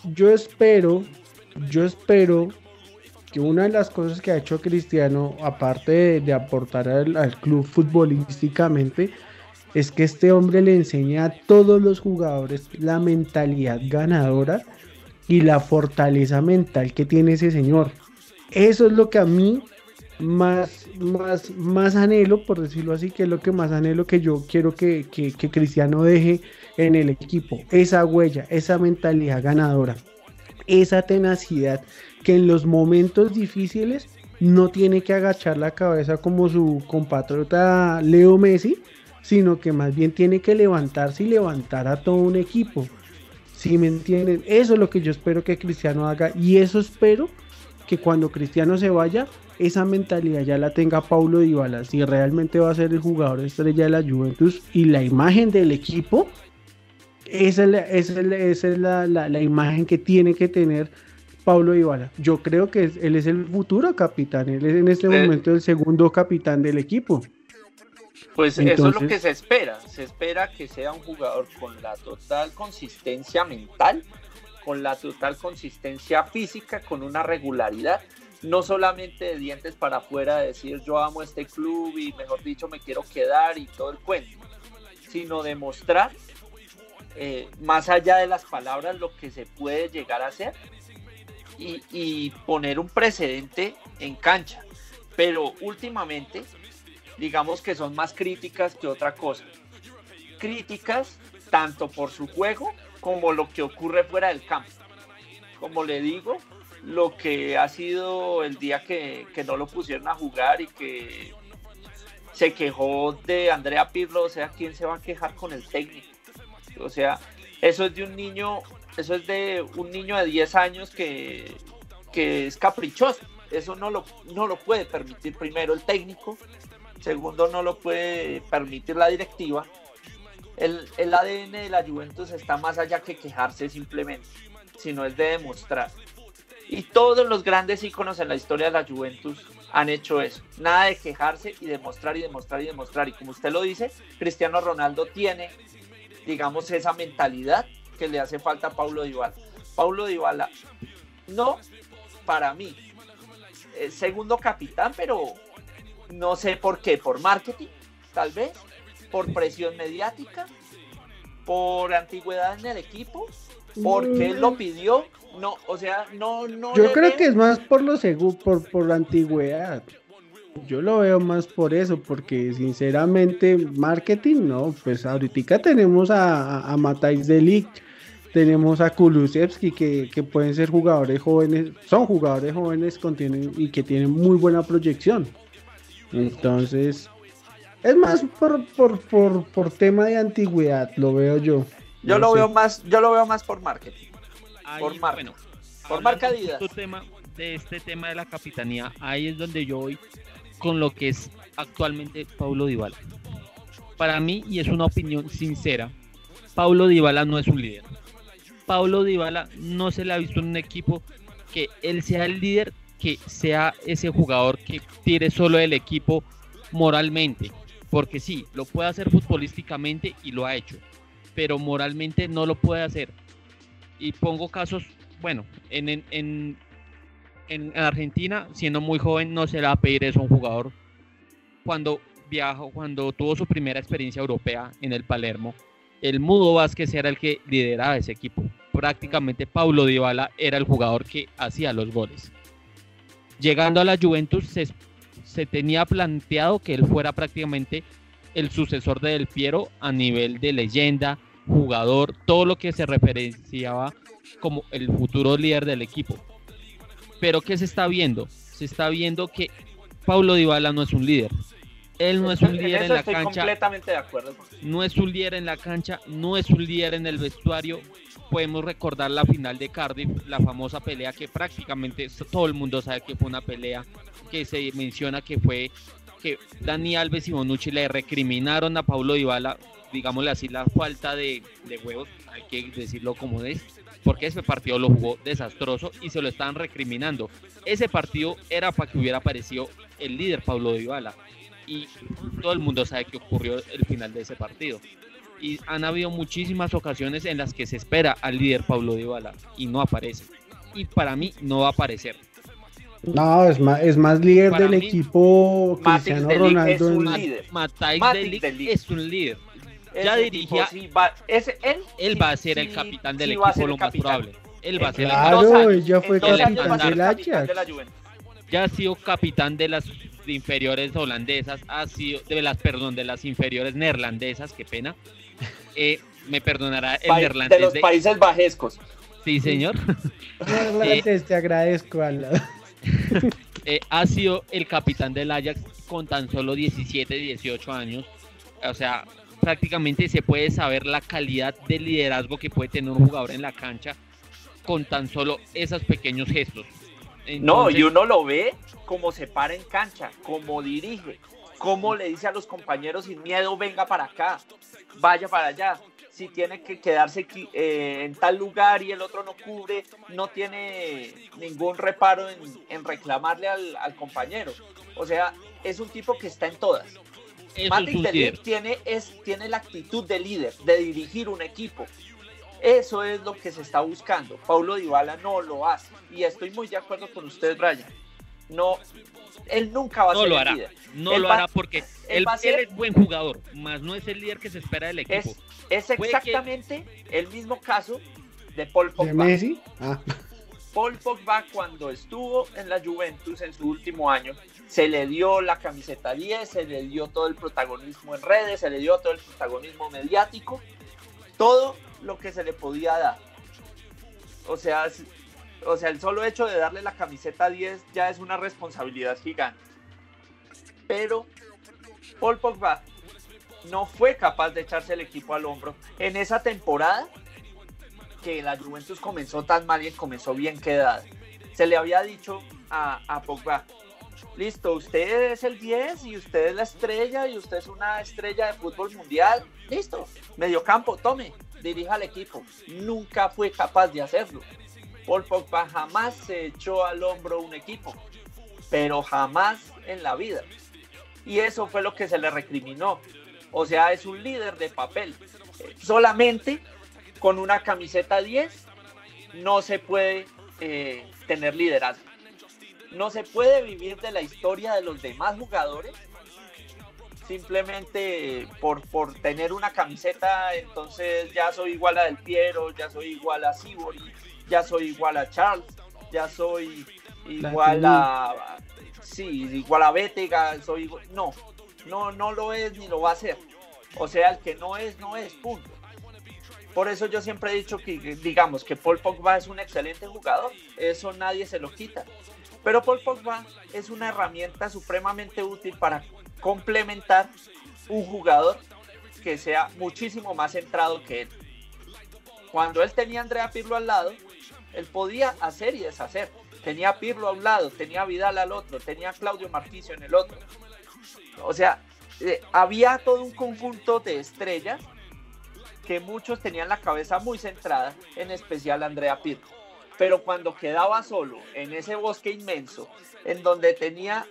F: yo espero, yo espero que una de las cosas que ha hecho Cristiano, aparte de, de aportar al, al club futbolísticamente, es que este hombre le enseña a todos los jugadores la mentalidad ganadora y la fortaleza mental que tiene ese señor. Eso es lo que a mí más, más, más anhelo, por decirlo así, que es lo que más anhelo que yo quiero que, que, que Cristiano deje en el equipo. Esa huella, esa mentalidad ganadora, esa tenacidad que en los momentos difíciles no tiene que agachar la cabeza como su compatriota Leo Messi, sino que más bien tiene que levantarse y levantar a todo un equipo. Si me entienden, eso es lo que yo espero que Cristiano haga y eso espero que cuando Cristiano se vaya, esa mentalidad ya la tenga Paulo Dybala, si realmente va a ser el jugador estrella de la Juventus y la imagen del equipo, esa es la, esa es la- esa es la- la- imagen que tiene que tener Paulo Dybala. Yo creo que él es el futuro capitán, él es en este
D: Eh.
F: momento el segundo capitán del equipo.
D: Pues eso es lo que se espera. Se espera que sea un jugador con la total consistencia mental, con la total consistencia física, con una regularidad, no solamente de dientes para afuera, de decir yo amo este club y mejor dicho me quiero quedar y todo el cuento, sino demostrar eh, más allá de las palabras lo que se puede llegar a hacer y poner un precedente en cancha. Pero últimamente digamos que son más críticas que otra cosa. Críticas tanto por su juego como lo que ocurre fuera del campo. Como le digo, lo que ha sido el día que, que no lo pusieron a jugar y que se quejó de Andrea Pirlo, o sea, ¿quién se va a quejar con el técnico? O sea, eso es de un niño, eso es de un niño de 10 años que, que es caprichoso. Eso no lo, no lo puede permitir primero el técnico segundo no lo puede permitir la directiva. El, el ADN de la Juventus está más allá que quejarse simplemente, sino es de demostrar. Y todos los grandes íconos en la historia de la Juventus han hecho eso. Nada de quejarse y demostrar y demostrar y demostrar. Y como usted lo dice, Cristiano Ronaldo tiene, digamos, esa mentalidad que le hace falta a Paulo Dybala. Paulo Dybala, no para mí, eh, segundo capitán, pero no sé por qué, por marketing, tal vez, por presión mediática, por antigüedad en el equipo, porque él lo pidió, no, o sea, no, no.
F: Yo creo que es más por lo seguro, por, por la antigüedad. Yo lo veo más por eso, porque sinceramente, marketing, no, pues ahorita tenemos a, a Matais Delic, tenemos a Kulusevski, que, que, pueden ser jugadores jóvenes, son jugadores jóvenes contienen, y que tienen muy buena proyección. Entonces, es más por, por, por, por tema de antigüedad, lo veo yo.
D: Yo
F: No
D: lo
F: sé.
D: veo más, yo lo veo más por marketing.
E: Ahí,
D: Por marca.
E: bueno,
D: Por marca Adidas.
E: poquito tema, de este tema de la capitanía, ahí es donde yo voy con lo que es actualmente Paulo Dybala. Para mí, y es una opinión sincera, Paulo Dybala no es un líder. Paulo Dybala no se le ha visto en un equipo que él sea el líder, que sea ese jugador que tire solo el equipo moralmente. Porque sí, lo puede hacer futbolísticamente y lo ha hecho, pero moralmente no lo puede hacer. Y pongo casos, bueno, en, en, en, en Argentina, siendo muy joven, no se le va a pedir eso a un jugador. Cuando viajó, cuando tuvo su primera experiencia europea en el Palermo, el Mudo Vázquez era el que lideraba ese equipo. Prácticamente Paulo Dybala era el jugador que hacía los goles. Llegando a la Juventus se, se tenía planteado que él fuera prácticamente el sucesor de Del Piero a nivel de leyenda, jugador, todo lo que se referenciaba como el futuro líder del equipo. Pero ¿qué se está viendo? Se está viendo que Paulo Dybala no es un líder. Él no es un líder en la
D: estoy
E: cancha,
D: completamente de acuerdo.
E: no es un líder en la cancha, no es un líder en el vestuario. Podemos recordar la final de Cardiff, la famosa pelea que prácticamente todo el mundo sabe que fue una pelea que se menciona que fue Dani Alves y Bonucci le recriminaron a Paulo Dybala, digámosle así, la falta de, huevos, hay que decirlo como es, porque ese partido lo jugó desastroso y se lo estaban recriminando. Ese partido era para que hubiera aparecido el líder Paulo Dybala y todo el mundo sabe que ocurrió el final de ese partido. Y han habido muchísimas ocasiones en las que se espera al líder Paulo Dybala y no aparece. Y para mí no va a aparecer.
F: No, es más, es más líder
E: Para
F: del
E: mí,
F: equipo Cristiano
D: Ligt es
F: Ronaldo.
D: un
F: en-
D: líder.
E: Matthijs
D: Matic
E: de Ligt
D: de Ligt.
E: es un líder.
D: Es
E: Ya dirigía-
D: tipo, sí, va- ese- él,
E: Él va a ser el capitán del
D: sí
E: equipo, lo
D: el
E: más
D: capitán.
E: probable. Él va a ser el
F: Claro,
D: dos años,
F: ella fue
D: en dos años
E: capitán
F: del
D: capitán
F: Ajax.
D: de la Juventus.
E: ya ha sido capitán de las inferiores holandesas, ha sido de las, perdón, de las inferiores neerlandesas, qué pena. *laughs* Eh, me perdonará el
D: Pa-
E: neerlandés
D: de los
E: de-
D: Países Bajescos.
E: Sí, señor. *laughs*
F: Neerlandés, *laughs* te agradezco, Ala. *laughs*
E: Eh, ha sido el capitán del Ajax con tan solo 17, 18 años. O sea, prácticamente se puede saber la calidad de liderazgo que puede tener un jugador en la cancha con tan solo esos pequeños gestos.
D: No,
E: Entonces,
D: y uno lo ve como se para en cancha, como dirige, como le dice a los compañeros sin miedo, venga para acá, vaya para allá. Si tiene que quedarse eh, en tal lugar y el otro no cubre, no tiene ningún reparo en, en reclamarle al, al compañero. O sea, es un tipo que está en todas. Matic tiene, es, tiene la actitud de líder, de dirigir un equipo. Eso es lo que se está buscando. Paulo Dybala no lo hace. Y estoy muy de acuerdo con usted, Brian. No, él nunca va a
E: No
D: ser
E: lo
D: el
E: hará.
D: líder.
E: No
D: Él
E: lo
D: va-
E: hará porque
D: él
E: él,
D: va a ser-
E: él es buen jugador, más no es el líder que se espera del equipo.
D: Es, es
E: Puede que-
D: exactamente el mismo caso de Paul
F: ¿De
D: Pogba.
F: Messi? Ah,
D: Paul Pogba cuando estuvo en la Juventus en su último año, se le dio la camiseta 10, se le dio todo el protagonismo en redes, se le dio todo el protagonismo mediático, todo lo que se le podía dar. O sea, o sea, el solo hecho de darle la camiseta 10 ya es una responsabilidad gigante. Pero Paul Pogba no fue capaz de echarse el equipo al hombro en esa temporada que la Juventus comenzó tan mal y comenzó bien quedada. Se le había dicho a, Pogba, listo, usted es el 10 y usted es la estrella y usted es una estrella de fútbol mundial, listo, mediocampo, tome, dirija al equipo. Nunca fue capaz de hacerlo. Paul Pogba jamás se echó al hombro un equipo, pero jamás en la vida. Y eso fue lo que se le recriminó. O sea, es un líder de papel. Solamente con una camiseta 10 no se puede eh, tener liderazgo. No se puede vivir de la historia de los demás jugadores simplemente por, por tener una camiseta, entonces ya soy igual a Del Piero, ya soy igual a Sibori, ya soy igual a Charles, ya soy igual a... sí, igual a Bétega, soy no, no, no lo es ni lo va a ser. O sea, el que no es, no es, punto. Por eso yo siempre he dicho que, digamos, que Paul Pogba es un excelente jugador, eso nadie se lo quita. Pero Paul Pogba es una herramienta supremamente útil para complementar un jugador que sea muchísimo más centrado que él. Cuando él tenía a Andrea Pirlo al lado, él podía hacer y deshacer. Tenía Pirlo a un lado, tenía Vidal al otro, tenía a Claudio Marquicio en el otro. O sea, eh, había todo un conjunto de estrellas que muchos tenían la cabeza muy centrada, en especial Andrea Pirlo. Pero cuando quedaba solo en ese bosque inmenso, en donde tenía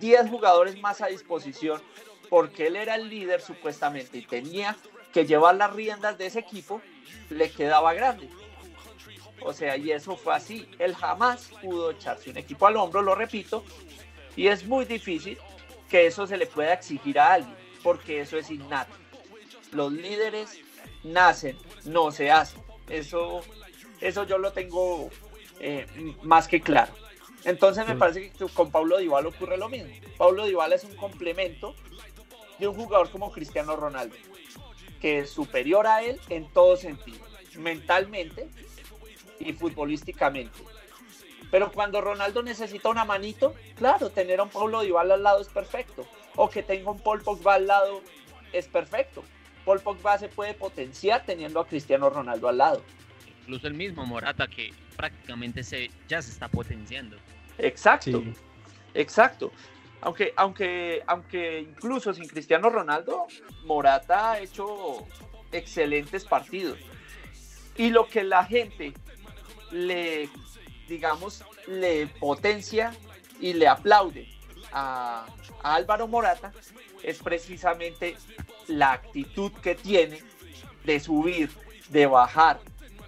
D: 10 jugadores más a disposición, porque él era el líder supuestamente y tenía que llevar las riendas de ese equipo, le quedaba grande. O sea, y eso fue así. Él jamás pudo echarse un equipo al hombro, lo repito, y es muy difícil que eso se le pueda exigir a alguien, porque eso es innato. Los líderes nacen, no se hacen. Eso, eso yo lo tengo eh, más que claro. Entonces me parece que con Pablo Dybala ocurre lo mismo. Pablo Dybala es un complemento de un jugador como Cristiano Ronaldo, que es superior a él en todo sentido, mentalmente y futbolísticamente. Pero cuando Ronaldo necesita una manito, claro, tener a un Pablo Dybala al lado es perfecto. O que tenga un Paul Pogba al lado es perfecto. Paul Pogba se puede potenciar teniendo a Cristiano Ronaldo al lado.
E: Incluso el mismo Morata que prácticamente se, ya se está potenciando.
D: Exacto, exacto. Aunque, aunque, aunque incluso sin Cristiano Ronaldo, Morata ha hecho excelentes partidos. Y lo que la gente le, digamos, le potencia y le aplaude a, Álvaro Morata es precisamente la actitud que tiene de subir, de bajar,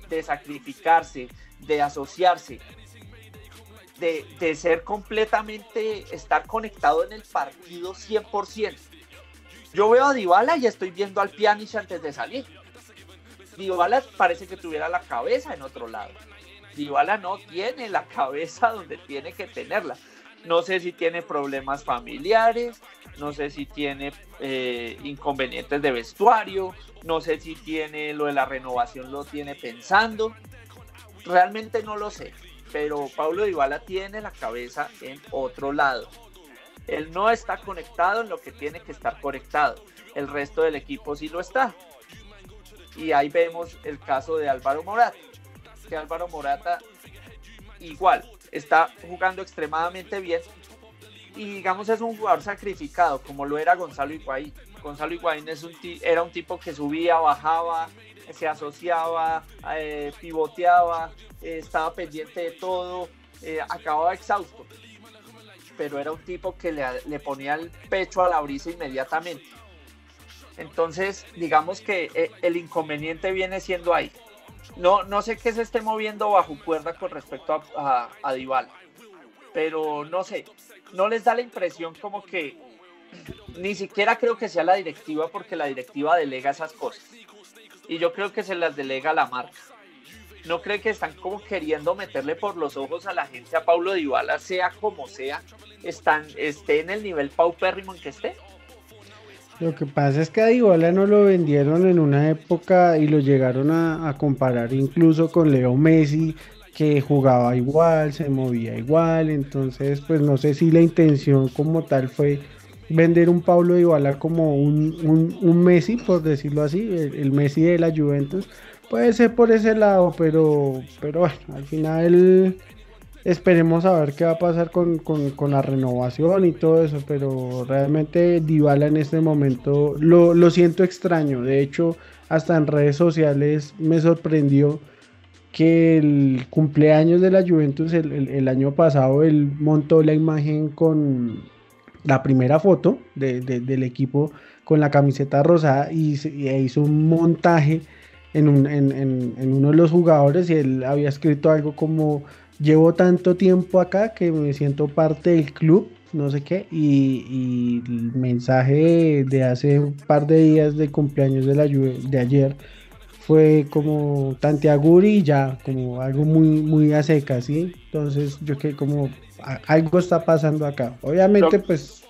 D: de sacrificarse, de asociarse, de, ser completamente, estar conectado en el partido 100%. Yo veo a Dybala y estoy viendo al Pjanic antes de salir. Dybala parece que tuviera la cabeza en otro lado. Dybala no tiene la cabeza donde tiene que tenerla. No sé si tiene problemas familiares, no sé si tiene eh, inconvenientes de vestuario, no sé si tiene lo de la renovación, lo tiene pensando. Realmente no lo sé, pero Pablo Dybala tiene la cabeza en otro lado. Él no está conectado en lo que tiene que estar conectado. El resto del equipo sí lo está. Y ahí vemos el caso de Álvaro Morata, que Álvaro Morata igual está jugando extremadamente bien y digamos es un jugador sacrificado como lo era Gonzalo Higuaín. Gonzalo Higuaín es un era un tipo que subía, bajaba, se asociaba, eh, pivoteaba, eh, estaba pendiente de todo, eh, acababa exhausto, pero era un tipo que le, le, ponía el pecho a la brisa inmediatamente. Entonces, digamos que el inconveniente viene siendo ahí. No, no sé qué se esté moviendo bajo cuerda con respecto a, a, Dybala, pero no sé, no les da la impresión como que ni siquiera creo que sea la directiva porque la directiva delega esas cosas. Y yo creo que se las delega la marca. ¿No cree que están como queriendo meterle por los ojos a la gente a Paulo Dybala, sea como sea, están, esté en el nivel paupérrimo en que esté?
F: Lo que pasa es que a Dybala no lo vendieron en una época y lo llegaron a, a comparar incluso con Leo Messi, que jugaba igual, se movía igual, entonces pues no sé si la intención como tal fue vender un Pablo Dybala como un, un, Messi, por decirlo así, el, Messi de la Juventus, puede ser por ese lado, pero, pero bueno, al final esperemos a ver qué va a pasar con, con, la renovación y todo eso, pero realmente Dybala en este momento lo, lo siento extraño, de hecho hasta en redes sociales me sorprendió que el cumpleaños de la Juventus el, año pasado él montó la imagen con la primera foto del equipo con la camiseta rosada y, hizo un montaje en, uno de los jugadores y él había escrito algo como llevo tanto tiempo acá que me siento parte del club no sé qué y, el mensaje de, hace un par de días de cumpleaños de la de ayer fue como tanteaguri y ya, como algo muy, muy a seca, ¿sí? Entonces yo que como, a- algo está pasando acá. Obviamente, pues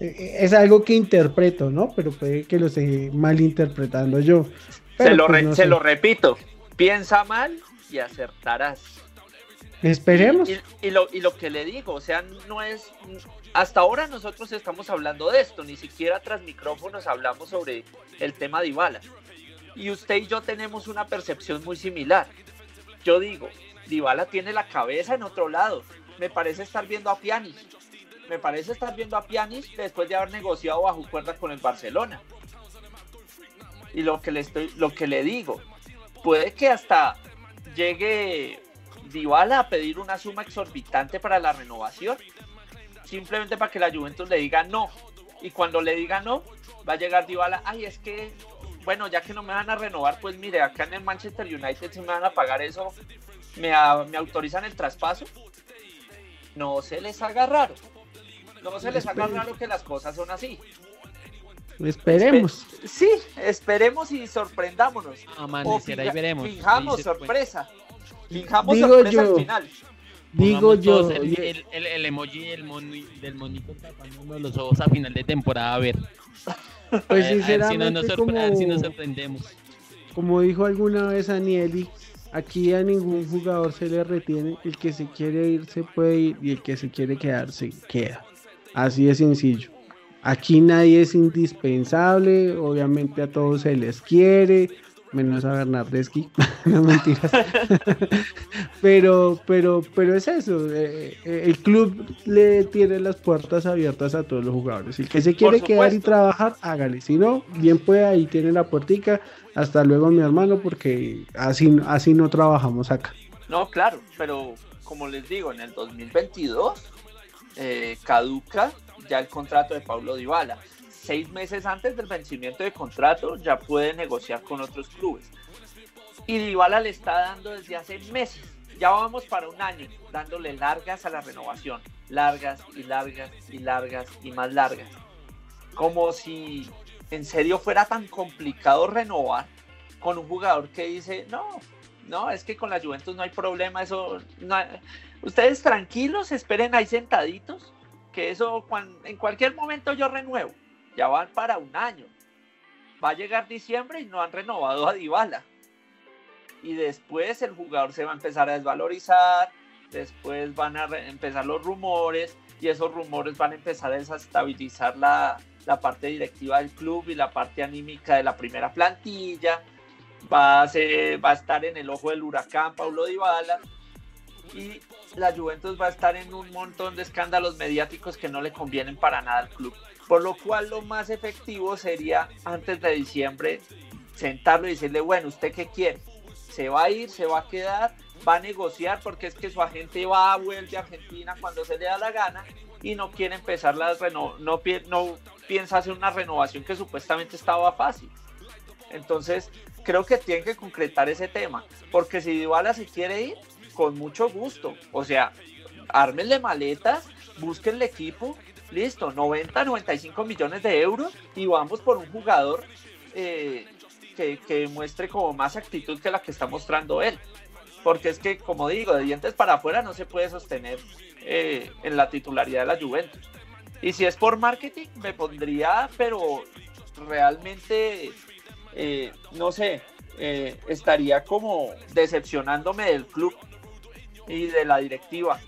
F: eh, es algo que interpreto, ¿no? Pero puede que lo esté malinterpretando yo.
D: se lo,
F: pues, no
D: se lo repito, piensa mal y acertarás.
F: Esperemos.
D: Y, lo, y lo que le digo, o sea, no es... Hasta ahora nosotros estamos hablando de esto, ni siquiera tras micrófonos hablamos sobre el tema de Dybala. Y usted y yo tenemos una percepción muy similar. Yo digo, Dybala tiene la cabeza en otro lado. Me parece estar viendo a Pjanic. Me parece estar viendo a Pjanic después de haber negociado bajo cuerda con el Barcelona. Y lo que le estoy, lo que le digo, puede que hasta llegue Dybala a pedir una suma exorbitante para la renovación, simplemente para que la Juventus le diga no. Y cuando le diga no, va a llegar Dybala, ay, es que, bueno, ya que no me van a renovar, pues mire, acá en el Manchester United si me van a pagar eso, me, a- me autorizan el traspaso. No se les haga raro. No se les haga raro que las cosas son así.
F: Esperemos.
D: Espe- sí, esperemos y sorprendámonos.
E: Amanecerá y veremos.
D: Fijamos sorpresa. Fijamos
F: Digo yo.
D: al final.
F: Digo
E: pongamos
F: yo.
E: El, el, el- el emoji del, moni- del monito tapándonos los ojos a final de temporada. A ver. *laughs*
F: Pues
E: a ver, a ver si, no
F: sinceramente,
E: nos sorpre- a ver si nos
F: como,
E: sorprendemos.
F: como dijo alguna vez Anieli, aquí a ningún jugador se le retiene. El que se quiere ir se puede ir y el que se quiere quedar se queda. Así de sencillo. Aquí nadie es indispensable, obviamente a todos se les quiere, menos a Bernardeschi, *laughs* no mentiras. *laughs* pero, pero, pero es eso, eh, eh, el club le tiene las puertas abiertas a todos los jugadores. El que se quiere quedar y trabajar, hágale. Si no, bien puede, ahí tiene la puertica. Hasta luego, mi hermano, porque así, así no trabajamos acá.
D: No, claro, pero como les digo, en el 2022 eh, caduca ya el contrato de Paulo Dybala. Seis meses antes del vencimiento de contrato ya puede negociar con otros clubes. Y Dybala le está dando desde hace meses, ya vamos para un año, dándole largas a la renovación. Largas y largas y largas y más largas. Como si en serio fuera tan complicado renovar con un jugador que dice, no, no, es que con la Juventus no hay problema, eso, no hay- ustedes tranquilos, esperen ahí sentaditos, que eso en cualquier momento yo renuevo, ya van para un año, va a llegar diciembre y no han renovado a Dybala, y después el jugador se va a empezar a desvalorizar, después van a empezar los rumores, y esos rumores van a empezar a desestabilizar la, la parte directiva del club y la parte anímica de la primera plantilla, va a, va a estar en el ojo del huracán Paulo Dybala. Y la Juventus va a estar en un montón de escándalos mediáticos que no le convienen para nada al club. Por lo cual lo más efectivo sería antes de diciembre sentarlo y decirle, bueno, ¿usted qué quiere? ¿Se va a ir? ¿Se va a quedar? ¿Va a negociar? Porque es que su agente va, vuelve a Argentina cuando se le da la gana y no quiere empezar las reno no, pi- no piensa hacer una renovación que supuestamente estaba fácil. Entonces, creo que tienen que concretar ese tema, porque si Dybala se quiere ir, con mucho gusto, o sea, ármenle maletas, busquen el equipo, listo, 90, 95 millones de euros y vamos por un jugador eh, que, que muestre como más actitud que la que está mostrando él. Porque es que, como digo, de dientes para afuera no se puede sostener eh, en la titularidad de la Juventus. Y si es por marketing, me pondría, pero realmente, eh, no sé, eh, estaría como decepcionándome del club y de la directiva.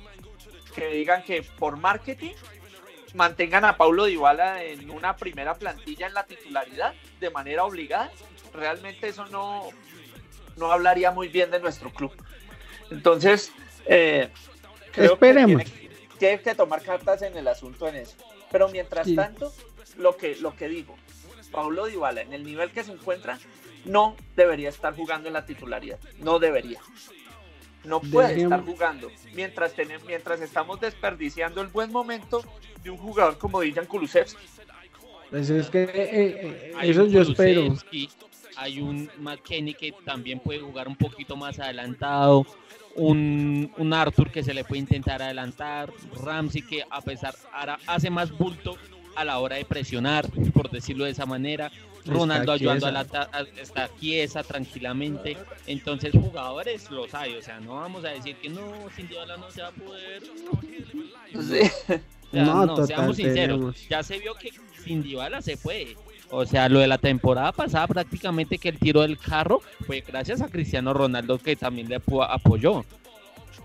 D: Que digan que por marketing mantengan a Paulo Dybala en una primera plantilla en la titularidad de manera obligada. Realmente eso no, no hablaría muy bien de nuestro club. Entonces, eh, creo
F: Esperemos.
D: que tiene, tiene que tomar cartas en el asunto en eso. Pero mientras
F: Sí.
D: tanto, lo que, lo que digo, Paulo Dybala en el nivel que se encuentra no debería estar jugando en la titularidad. No debería. No puede estar jugando mientras, tenem- mientras estamos desperdiciando el buen momento de un jugador como Dijan Kulusevski.
F: Pues es que eh, eh,
E: Hay
F: eso
E: un
F: yo espero.
E: Hay un McKenny que también puede jugar un poquito más adelantado. Un, un Arthur que se le puede intentar adelantar. Ramsey que a pesar ahora hace más bulto a la hora de presionar, por decirlo de esa manera. Ronaldo ayudando a la está quiesa tranquilamente. Entonces, jugadores los hay. O sea, no vamos a decir que no, sin Dybala no se va a poder. no, seamos sinceros. Ya se vio que sin Dybala se puede. O sea, lo de la temporada pasada prácticamente que el tiro del carro fue gracias a Cristiano Ronaldo que también le apoyó.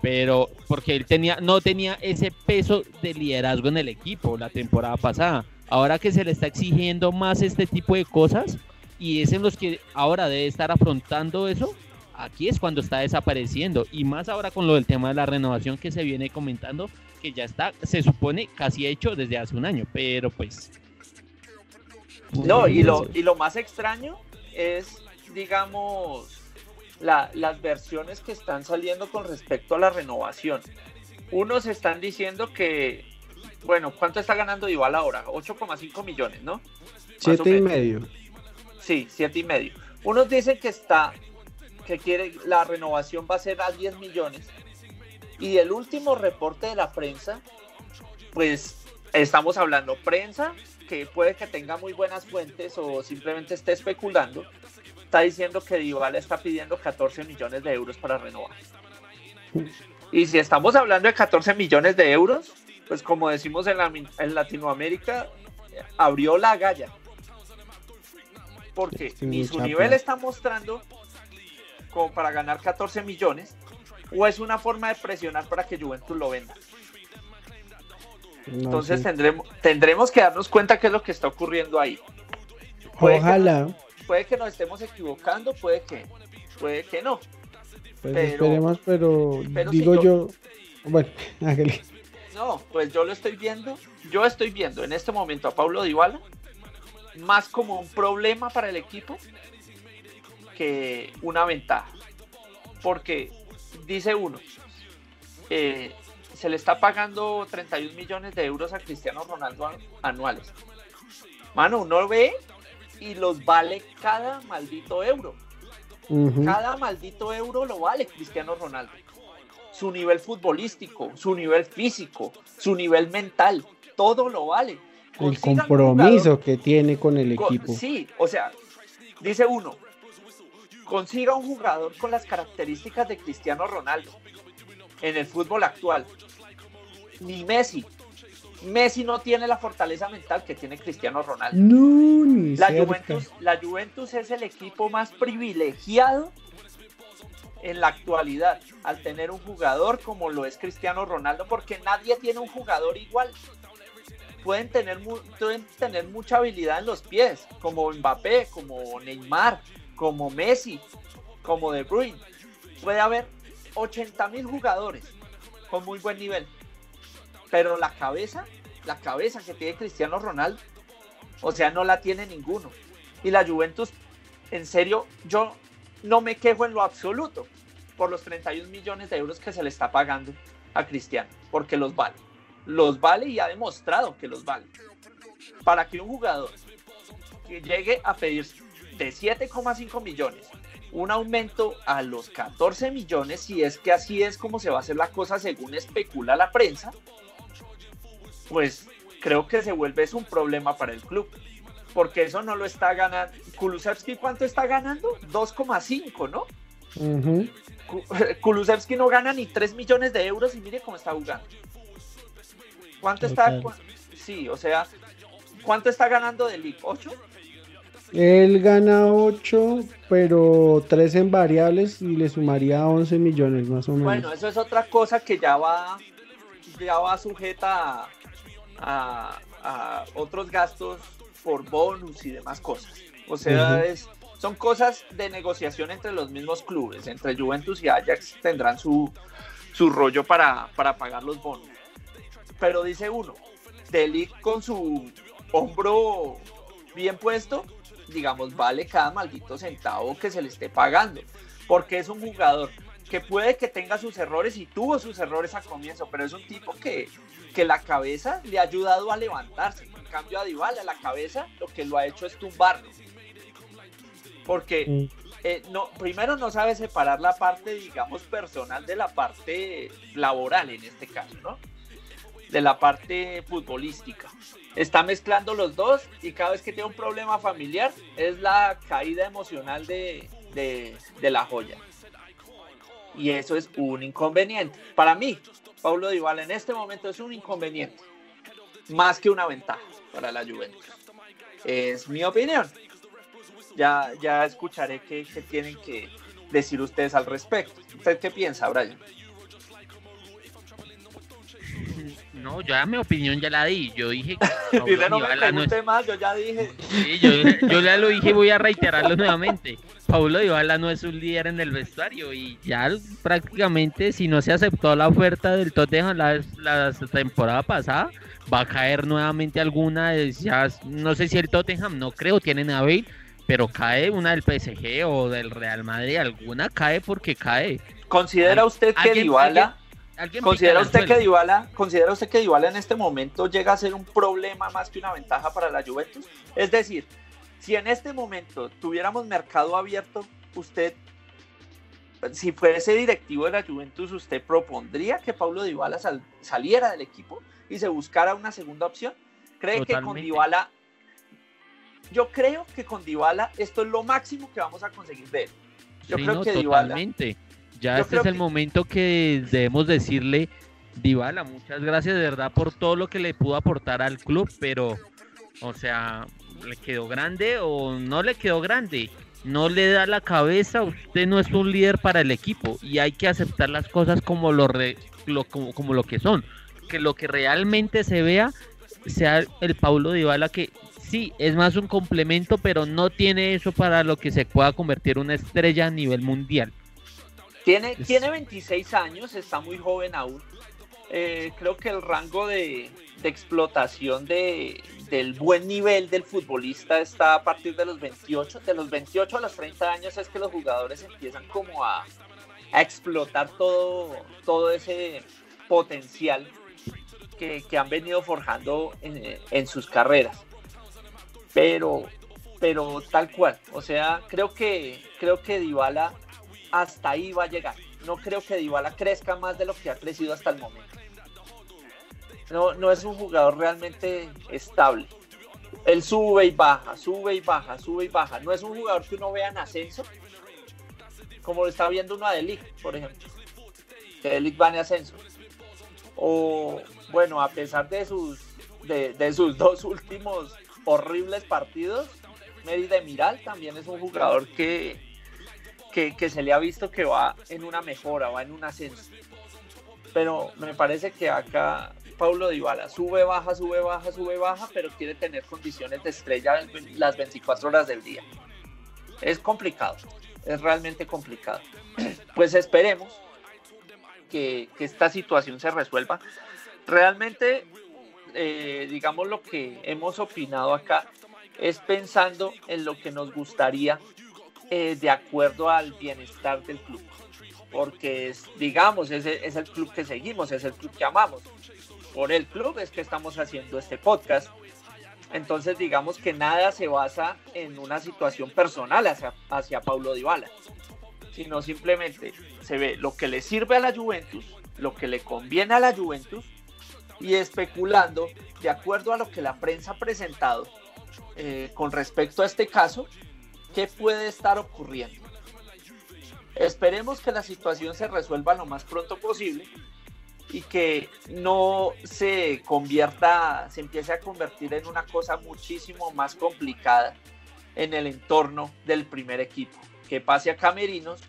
E: Pero porque él tenía no tenía ese peso de liderazgo en el equipo la temporada pasada. Ahora que se le está exigiendo más este tipo de cosas y es en los que ahora debe estar afrontando eso, aquí es cuando está desapareciendo. Y más ahora con lo del tema de la renovación que se viene comentando, que ya está, se supone casi hecho desde hace un año, pero pues
D: no, y lo, y lo más extraño es, digamos, las versiones que están saliendo con respecto a la renovación. Unos están diciendo que, bueno, ¿cuánto está ganando Igual ahora? 8,5 millones, ¿no?
F: Siete y medio.
D: Sí, siete y medio. Unos dicen que está, que quiere, la renovación va a ser a 10 millones. Y el último reporte de la prensa, pues estamos hablando prensa que puede que tenga muy buenas fuentes o simplemente esté especulando, está diciendo que Dybala está pidiendo 14 millones de euros para renovar. Y si estamos hablando de 14 millones de euros, pues como decimos en, en Latinoamérica, abrió la galla. Porque ni su nivel está mostrando como para ganar 14 millones, o es una forma de presionar para que Juventus lo venda. Entonces tendremos, tendremos que darnos cuenta qué es lo que está ocurriendo ahí.
F: Ojalá.
D: Puede que nos estemos equivocando, puede que, puede que no.
F: Pues esperemos, pero, digo yo, bueno, *laughs*
D: No, pues yo lo estoy viendo, yo estoy viendo en este momento a Pablo Dybala más como un problema para el equipo que una ventaja. Porque dice uno, eh, se le está pagando 31 millones de euros a Cristiano Ronaldo anuales. Mano, uno ve y los vale cada maldito euro. Cada maldito euro lo vale Cristiano Ronaldo. Su nivel futbolístico, su nivel físico, su nivel mental, todo lo vale.
F: el compromiso que tiene con el equipo.
D: Sí, o sea, dice uno, consiga un jugador con las características de Cristiano Ronaldo en el fútbol actual ni Messi. Messi no tiene la fortaleza mental que tiene Cristiano Ronaldo. la, Juventus, la Juventus es el equipo más privilegiado en la actualidad al tener un jugador como lo es Cristiano Ronaldo, porque nadie tiene un jugador igual. Pueden tener, pueden tener mucha habilidad en los pies, como Mbappé, como Neymar, como Messi, como De Bruyne. Puede haber 80 mil jugadores con muy buen nivel, pero la cabeza, la cabeza que tiene Cristiano Ronaldo, o sea, no la tiene ninguno. Y la Juventus, en serio, yo no me quejo en lo absoluto por los 31 millones de euros que se le está pagando a Cristiano, porque los vale. Los vale y ha demostrado que los vale. Para que un jugador que llegue a pedir de 7,5 millones un aumento a los 14 millones, si es que así es como se va a hacer la cosa según especula la prensa, pues creo que se vuelve es un problema para el club. Porque eso no lo está ganando. Kulusevski, ¿cuánto está ganando? 2,5, ¿no? *laughs* Kulusevski no gana ni 3 millones de euros y mire cómo está jugando. ¿Cuánto está? Sí, o sea, ¿cuánto está ganando de League? ¿8?
F: Él gana 8, pero 3 en variables y le sumaría 11 millones más o menos.
D: Bueno, eso es otra cosa que ya va, ya va sujeta a, a, otros gastos por bonus y demás cosas. O sea, es, son cosas de negociación entre los mismos clubes, entre Juventus y Ajax tendrán su, su rollo para, para pagar los bonos. Pero dice uno, Delic con su hombro bien puesto, digamos, vale cada maldito centavo que se le esté pagando, porque es un jugador que puede que tenga sus errores y tuvo sus errores a comienzo, pero es un tipo que, que la cabeza le ha ayudado a levantarse. En cambio a Dybala, la cabeza lo que lo ha hecho es tumbarlo. Porque eh, no, primero no sabe separar la parte, digamos, personal de la parte laboral en este caso, ¿no? de la parte futbolística. Está mezclando los dos y cada vez que tiene un problema familiar es la caída emocional de, de, de la joya. Y eso es un inconveniente. Para mí, Paulo Dybala en este momento es un inconveniente, más que una ventaja para la Juventus. Es mi opinión. Ya, ya escucharé qué, qué tienen que decir ustedes al respecto. ¿Usted qué piensa, Brian?
E: No, yo ya mi opinión ya la di. Yo dije que
D: Dile, *laughs* no me pregunte más, yo ya dije.
E: Sí, yo, yo ya lo dije y voy a reiterarlo nuevamente. Paulo Dybala no es un líder en el vestuario y ya prácticamente si no se aceptó la oferta del Tottenham la, la temporada pasada, va a caer nuevamente alguna de ya no sé si el Tottenham, no creo, tienen a Bale, pero cae una del PSG o del Real Madrid, alguna cae porque cae.
D: ¿Considera usted que Dybala, considera usted que. Dybala, considera usted que Dybala en este momento llega a ser un problema más que una ventaja para la Juventus? Es decir, si en este momento tuviéramos mercado abierto, usted si fuese directivo de la Juventus, ¿usted propondría que Paulo Dybala sal- saliera del equipo y se buscara una segunda opción? ¿Cree que con. Dybala yo creo que con Dybala esto es lo máximo que vamos a conseguir de él. Yo
E: Sí,
D: creo
E: no,
D: que Dybala
E: totalmente. Ya
D: yo
E: este es el
D: que-
E: momento que debemos decirle, Dybala, muchas gracias de verdad por todo lo que le pudo aportar al club, pero, o sea, le quedó grande o no le quedó grande. No le da la cabeza, usted no es un líder para el equipo y hay que aceptar las cosas como lo, re- lo- como, como lo que son. Que lo que realmente se vea sea el Paulo Dybala que sí, es más un complemento, pero no tiene eso para lo que se pueda convertir una estrella a nivel mundial.
D: Tiene,
E: Es-
D: tiene 26 años, está muy joven aún. Eh, creo que el rango de, de explotación de, del buen nivel del futbolista está a partir de los 28. De los 28 a los 30 años es que los jugadores empiezan como a, a explotar todo, todo ese potencial que, que han venido forjando en, en sus carreras. Pero, pero tal cual, o sea, creo que, creo que Dybala hasta ahí va a llegar. No creo que Dybala crezca más de lo que ha crecido hasta el momento. No, no es un jugador realmente estable. Él sube y baja, sube y baja, sube y baja. No es un jugador que uno vea en ascenso, como lo está viendo uno a Delic, por ejemplo. Que Delic va en ascenso. O, bueno, a pesar de sus, de, sus *laughs* dos últimos horribles partidos, Mérida Miral también es un jugador que, que, se le ha visto que va en una mejora, va en un ascenso. Pero me parece que acá Paulo Dybala sube, baja, sube, baja, sube, baja, pero quiere tener condiciones de estrella las 24 horas del día. Es complicado, es realmente complicado. *clears throat* Pues esperemos que, que esta situación se resuelva. Realmente, eh, digamos, lo que hemos opinado acá es pensando en lo que nos gustaría eh, de acuerdo al bienestar del club. Porque es, digamos, es, el club que seguimos, es el club que amamos. Por el club es que estamos haciendo este podcast. Entonces, digamos que nada se basa en una situación personal hacia, hacia Paulo Dybala, sino simplemente se ve lo que le sirve a la Juventus, lo que le conviene a la Juventus y especulando de acuerdo a lo que la prensa ha presentado eh, con respecto a este caso, qué puede estar ocurriendo. Esperemos que la situación se resuelva lo más pronto posible y que no se convierta, se empiece a convertir en una cosa muchísimo más complicada en el entorno del primer equipo, que pase a Camerinos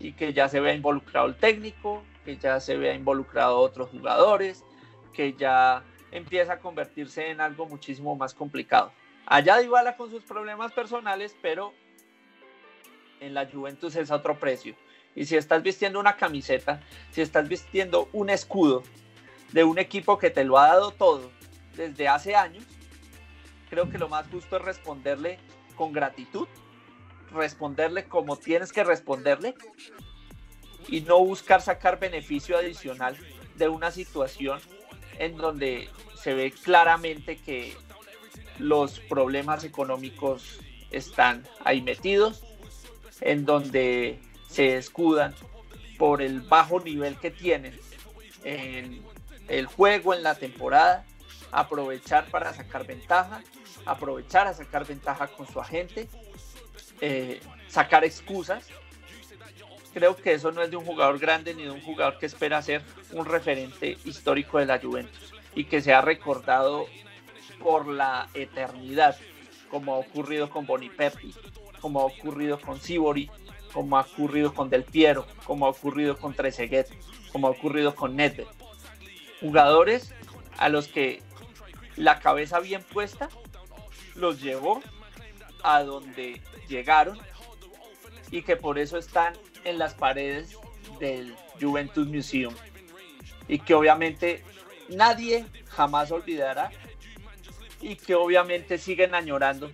D: y que ya se vea involucrado el técnico, que ya se vea involucrado otros jugadores, que ya empieza a convertirse en algo muchísimo más complicado. Allá Dybala con sus problemas personales, pero en la Juventus es a otro precio. Y si estás vistiendo una camiseta, si estás vistiendo un escudo de un equipo que te lo ha dado todo desde hace años, creo que lo más justo es responderle con gratitud, responderle como tienes que responderle y no buscar sacar beneficio adicional de una situación en donde se ve claramente que los problemas económicos están ahí metidos, en donde se escudan por el bajo nivel que tienen en, el juego en la temporada, aprovechar para sacar ventaja, aprovechar a sacar ventaja con su agente, eh, sacar excusas. Creo que eso no es de un jugador grande ni de un jugador que espera ser un referente histórico de la Juventus y que sea recordado por la eternidad, como ha ocurrido con Boniperti, como ha ocurrido con Sibori, como ha ocurrido con Del Piero, como ha ocurrido con Trezeguet, como ha ocurrido con Nedved. Jugadores a los que la cabeza bien puesta los llevó a donde llegaron y que por eso están en las paredes del Juventus Museum y que obviamente nadie jamás olvidará y que obviamente siguen añorando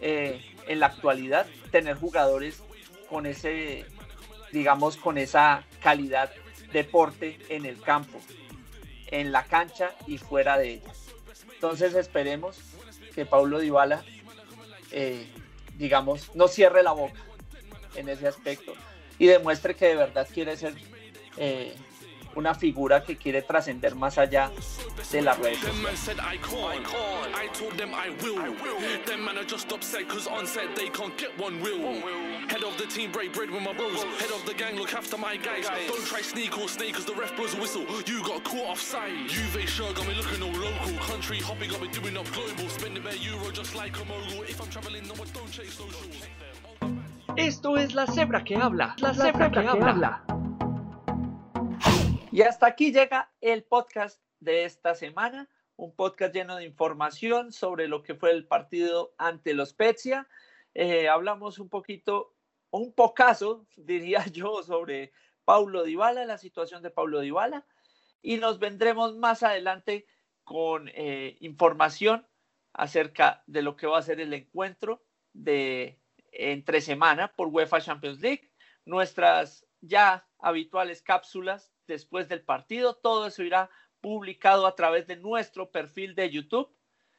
D: eh, en la actualidad tener jugadores con ese, digamos, con esa calidad deporte en el campo, en la cancha y fuera de ella. Entonces esperemos que Paulo Dybala, eh, digamos, no cierre la boca en ese aspecto y demuestre que de verdad quiere ser eh, una figura que quiere trascender más allá de las redes Head of the team, break bread with my bros. Head of the gang, look after my guys. Don't try sneak or snake, cause the ref blows a whistle. You got caught offside. Juve sure got me looking all local. Country hopping, got me doing up global. Spending bare euro just like a mogul. If I'm traveling, no, I don't chase social.
A: Esto es la cebra que habla. La, cebra, que, habla. Y hasta aquí llega el podcast de esta semana. Un podcast lleno de información sobre lo que fue el partido ante los Spezia. Eh, hablamos un poquito, un pocazo, *laughs* diría yo, sobre Paulo Dybala, la situación de Paulo Dybala. Y nos vendremos más adelante con eh, información acerca de lo que va a ser el encuentro de entre semana por UEFA Champions League, nuestras ya habituales cápsulas después del partido, todo eso irá publicado a través de nuestro perfil de YouTube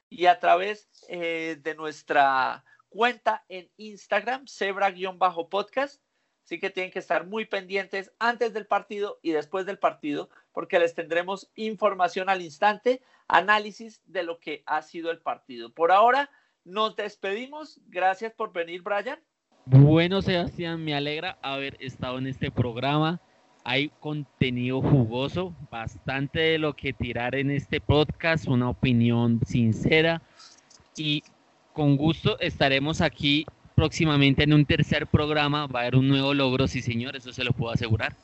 A: y a través eh, de nuestra cuenta en Instagram, cebra-podcast. Así que tienen que estar muy pendientes antes del partido y después del partido, porque les tendremos información al instante, análisis de lo que ha sido el partido. Por ahora, nos despedimos. Gracias por venir, Brian.
E: Bueno, Sebastián, me alegra haber estado en este programa. Hay contenido jugoso, bastante de lo que tirar en este podcast, una opinión sincera y con gusto estaremos aquí próximamente en un tercer programa. Va a haber un nuevo logro, sí señor, eso se lo puedo asegurar.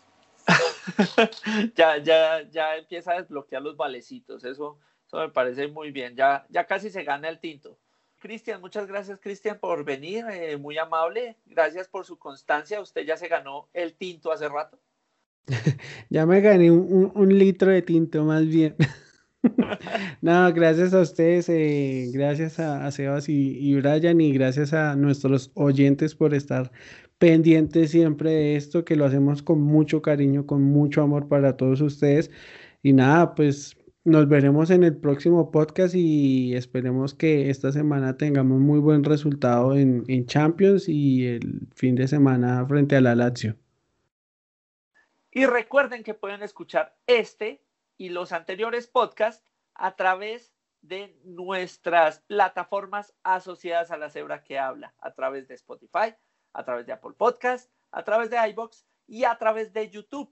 E: *laughs*
D: ya, ya, ya empieza a desbloquear los valecitos, eso, eso me parece muy bien. Ya, ya casi se gana el tinto. Cristian, muchas gracias Cristian por venir, eh, muy amable, gracias por su constancia, usted ya se ganó el tinto hace rato. *laughs*
F: ya me gané un, litro de tinto más bien. *laughs* no, gracias a ustedes, eh, gracias a, Sebas y, y, Brian y gracias a nuestros oyentes por estar pendientes siempre de esto, que lo hacemos con mucho cariño, con mucho amor para todos ustedes. Y nada, pues nos veremos en el próximo podcast y esperemos que esta semana tengamos muy buen resultado en, Champions y el fin de semana frente a la Lazio.
D: Y recuerden que pueden escuchar este y los anteriores podcasts a través de nuestras plataformas asociadas a la cebra que habla, a través de Spotify, a través de Apple Podcast, a través de iBox y a través de YouTube.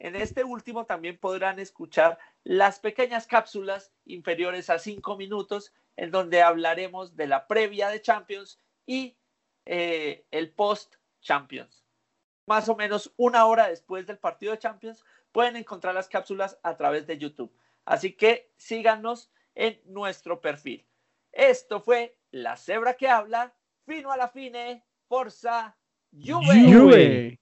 D: En este último también podrán escuchar las pequeñas cápsulas inferiores a cinco minutos en donde hablaremos de la previa de Champions y eh, el post Champions. Más o menos una hora después del partido de Champions pueden encontrar las cápsulas a través de YouTube. Así que síganos en nuestro perfil. Esto fue La Cebra que habla, fino a la fine, Forza Juve.